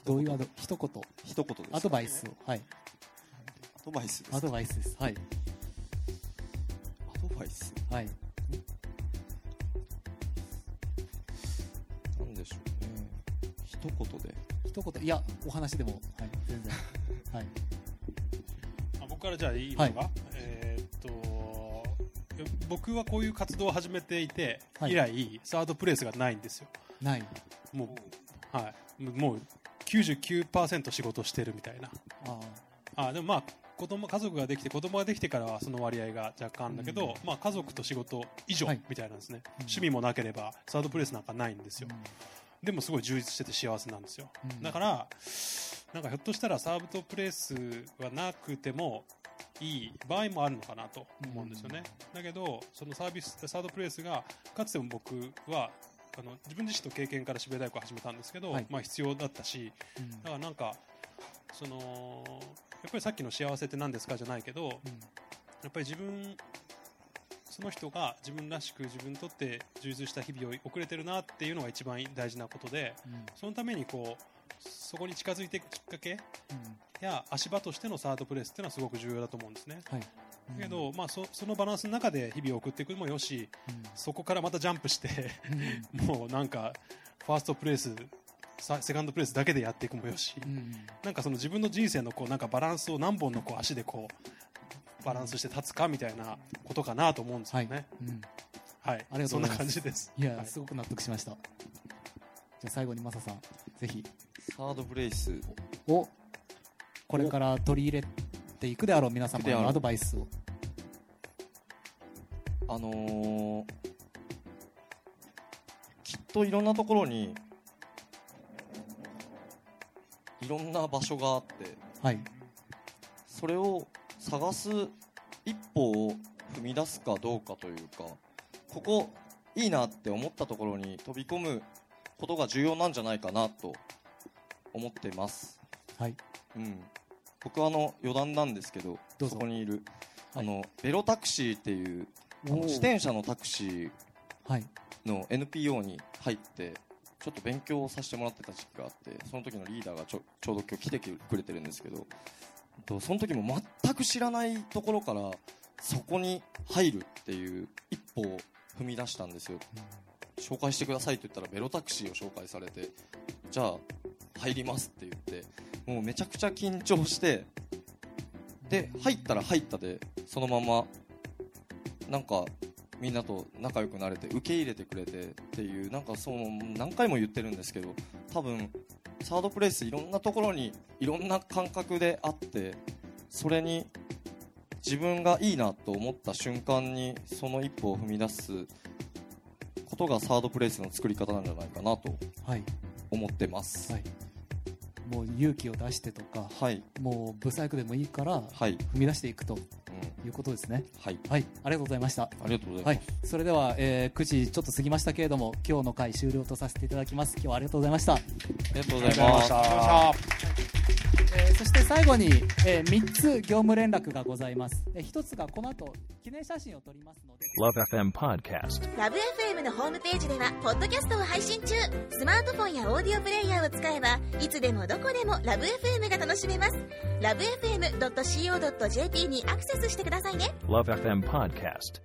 どういうアド一言。一言ですかアドバイスを。はい。アドバイスですアドバイスです。はい。アドバイス？はい一言で。一言。いやお話でも。はい全然。はい。あ僕からじゃあいいのか、えーっと僕はこういう活動を始めていて、はい。以来サードプレイスがないんですよ。ない。もうはい。もう99%仕事してるみたいな。ああでもまあ子供家族ができて子供ができてからはその割合が若干あるんだけど、まあ、家族と仕事以上はい。みたいなんですね、趣味もなければサードプレイスなんかないんですよ、でもすごい充実してて幸せなんですよ、うん。だからなんかひょっとしたらサードプレイスはなくてもいい場合もあるのかなと思うんですよね、だけどそのサービスサードプレイスがかつても僕はあの自分自身の経験から渋谷大学を始めたんですけど、はい。まあ、必要だったしうん。だからなんかそのやっぱりさっきの幸せって何ですかじゃないけど、やっぱり自分その人が自分らしく自分にとって充実した日々を送れてるなっていうのが一番大事なことでうん。そのためにこうそこに近づいていくきっかけうん。や足場としてのサードプレイスっていうのはすごく重要だと思うんですね。はい。だけど、まあ、そそのバランスの中で日々を送っていくのもよしそこからまたジャンプして もうなんかファーストプレイスさセカンドプレイスだけでやっていくもよし、なんかその自分の人生のこうなんかバランスを何本のこう足でこうバランスして立つかみたいなことかなと思うんですよね。はい、ありがとうございますそんな感じです。いや、はいすごく納得しました。じゃあ最後にマサさん、ぜひ。サードプレイスを、これから取り入れていくであろう皆様のアドバイスを。あのーきっといろんなところにいろんな場所があってはい。それを探す一歩を踏み出すかどうかというかここいいなって思ったところに飛び込むことが重要なんじゃないかなと思ってます、はい。うん、僕はあの余談なんですけどどそこにいる、はい。あのベロタクシーっていう自転車のタクシーはい。の NPO に入ってちょっと勉強をさせてもらってた時期があってその時のリーダーがちょちょうど今日来てくれてるんですけどとその時も全く知らないところからそこに入るっていう一歩を踏み出したんですよ、紹介してくださいって言ったらベロタクシーを紹介されてじゃあ入りますって言ってもうめちゃくちゃ緊張してで入ったら入ったでそのままなんかみんなと仲良くなれて受け入れてくれてっていうなんかそう何回も言ってるんですけど多分サードプレイスいろんなところにいろんな感覚であってそれに自分がいいなと思った瞬間にその一歩を踏み出すことがサードプレイスの作り方なんじゃないかなとはい。思ってますはい。もう勇気を出してとか、はいもうブサイクでもいいから、はい、踏み出していくとうんいうことですね。はいはい。ありがとうございました。ありがとうございます、。それでは、えー9時ちょっと過ぎましたけれども、今日の回終了とさせていただきます。今日はありがとうございました。ありがとうございますえーそして最後に、え3つ業務連絡がございます。え1つがこの後、記念写真を撮りますので、Love FM Podcast. ラブ f m のホームページではポッドキャストを配信中スマートフォンやオーディオプレイヤーを使えばいつでもどこでもラブ f m が楽しめますラブ FM.co.jp にアクセスしてくださいね Love FM Podcast.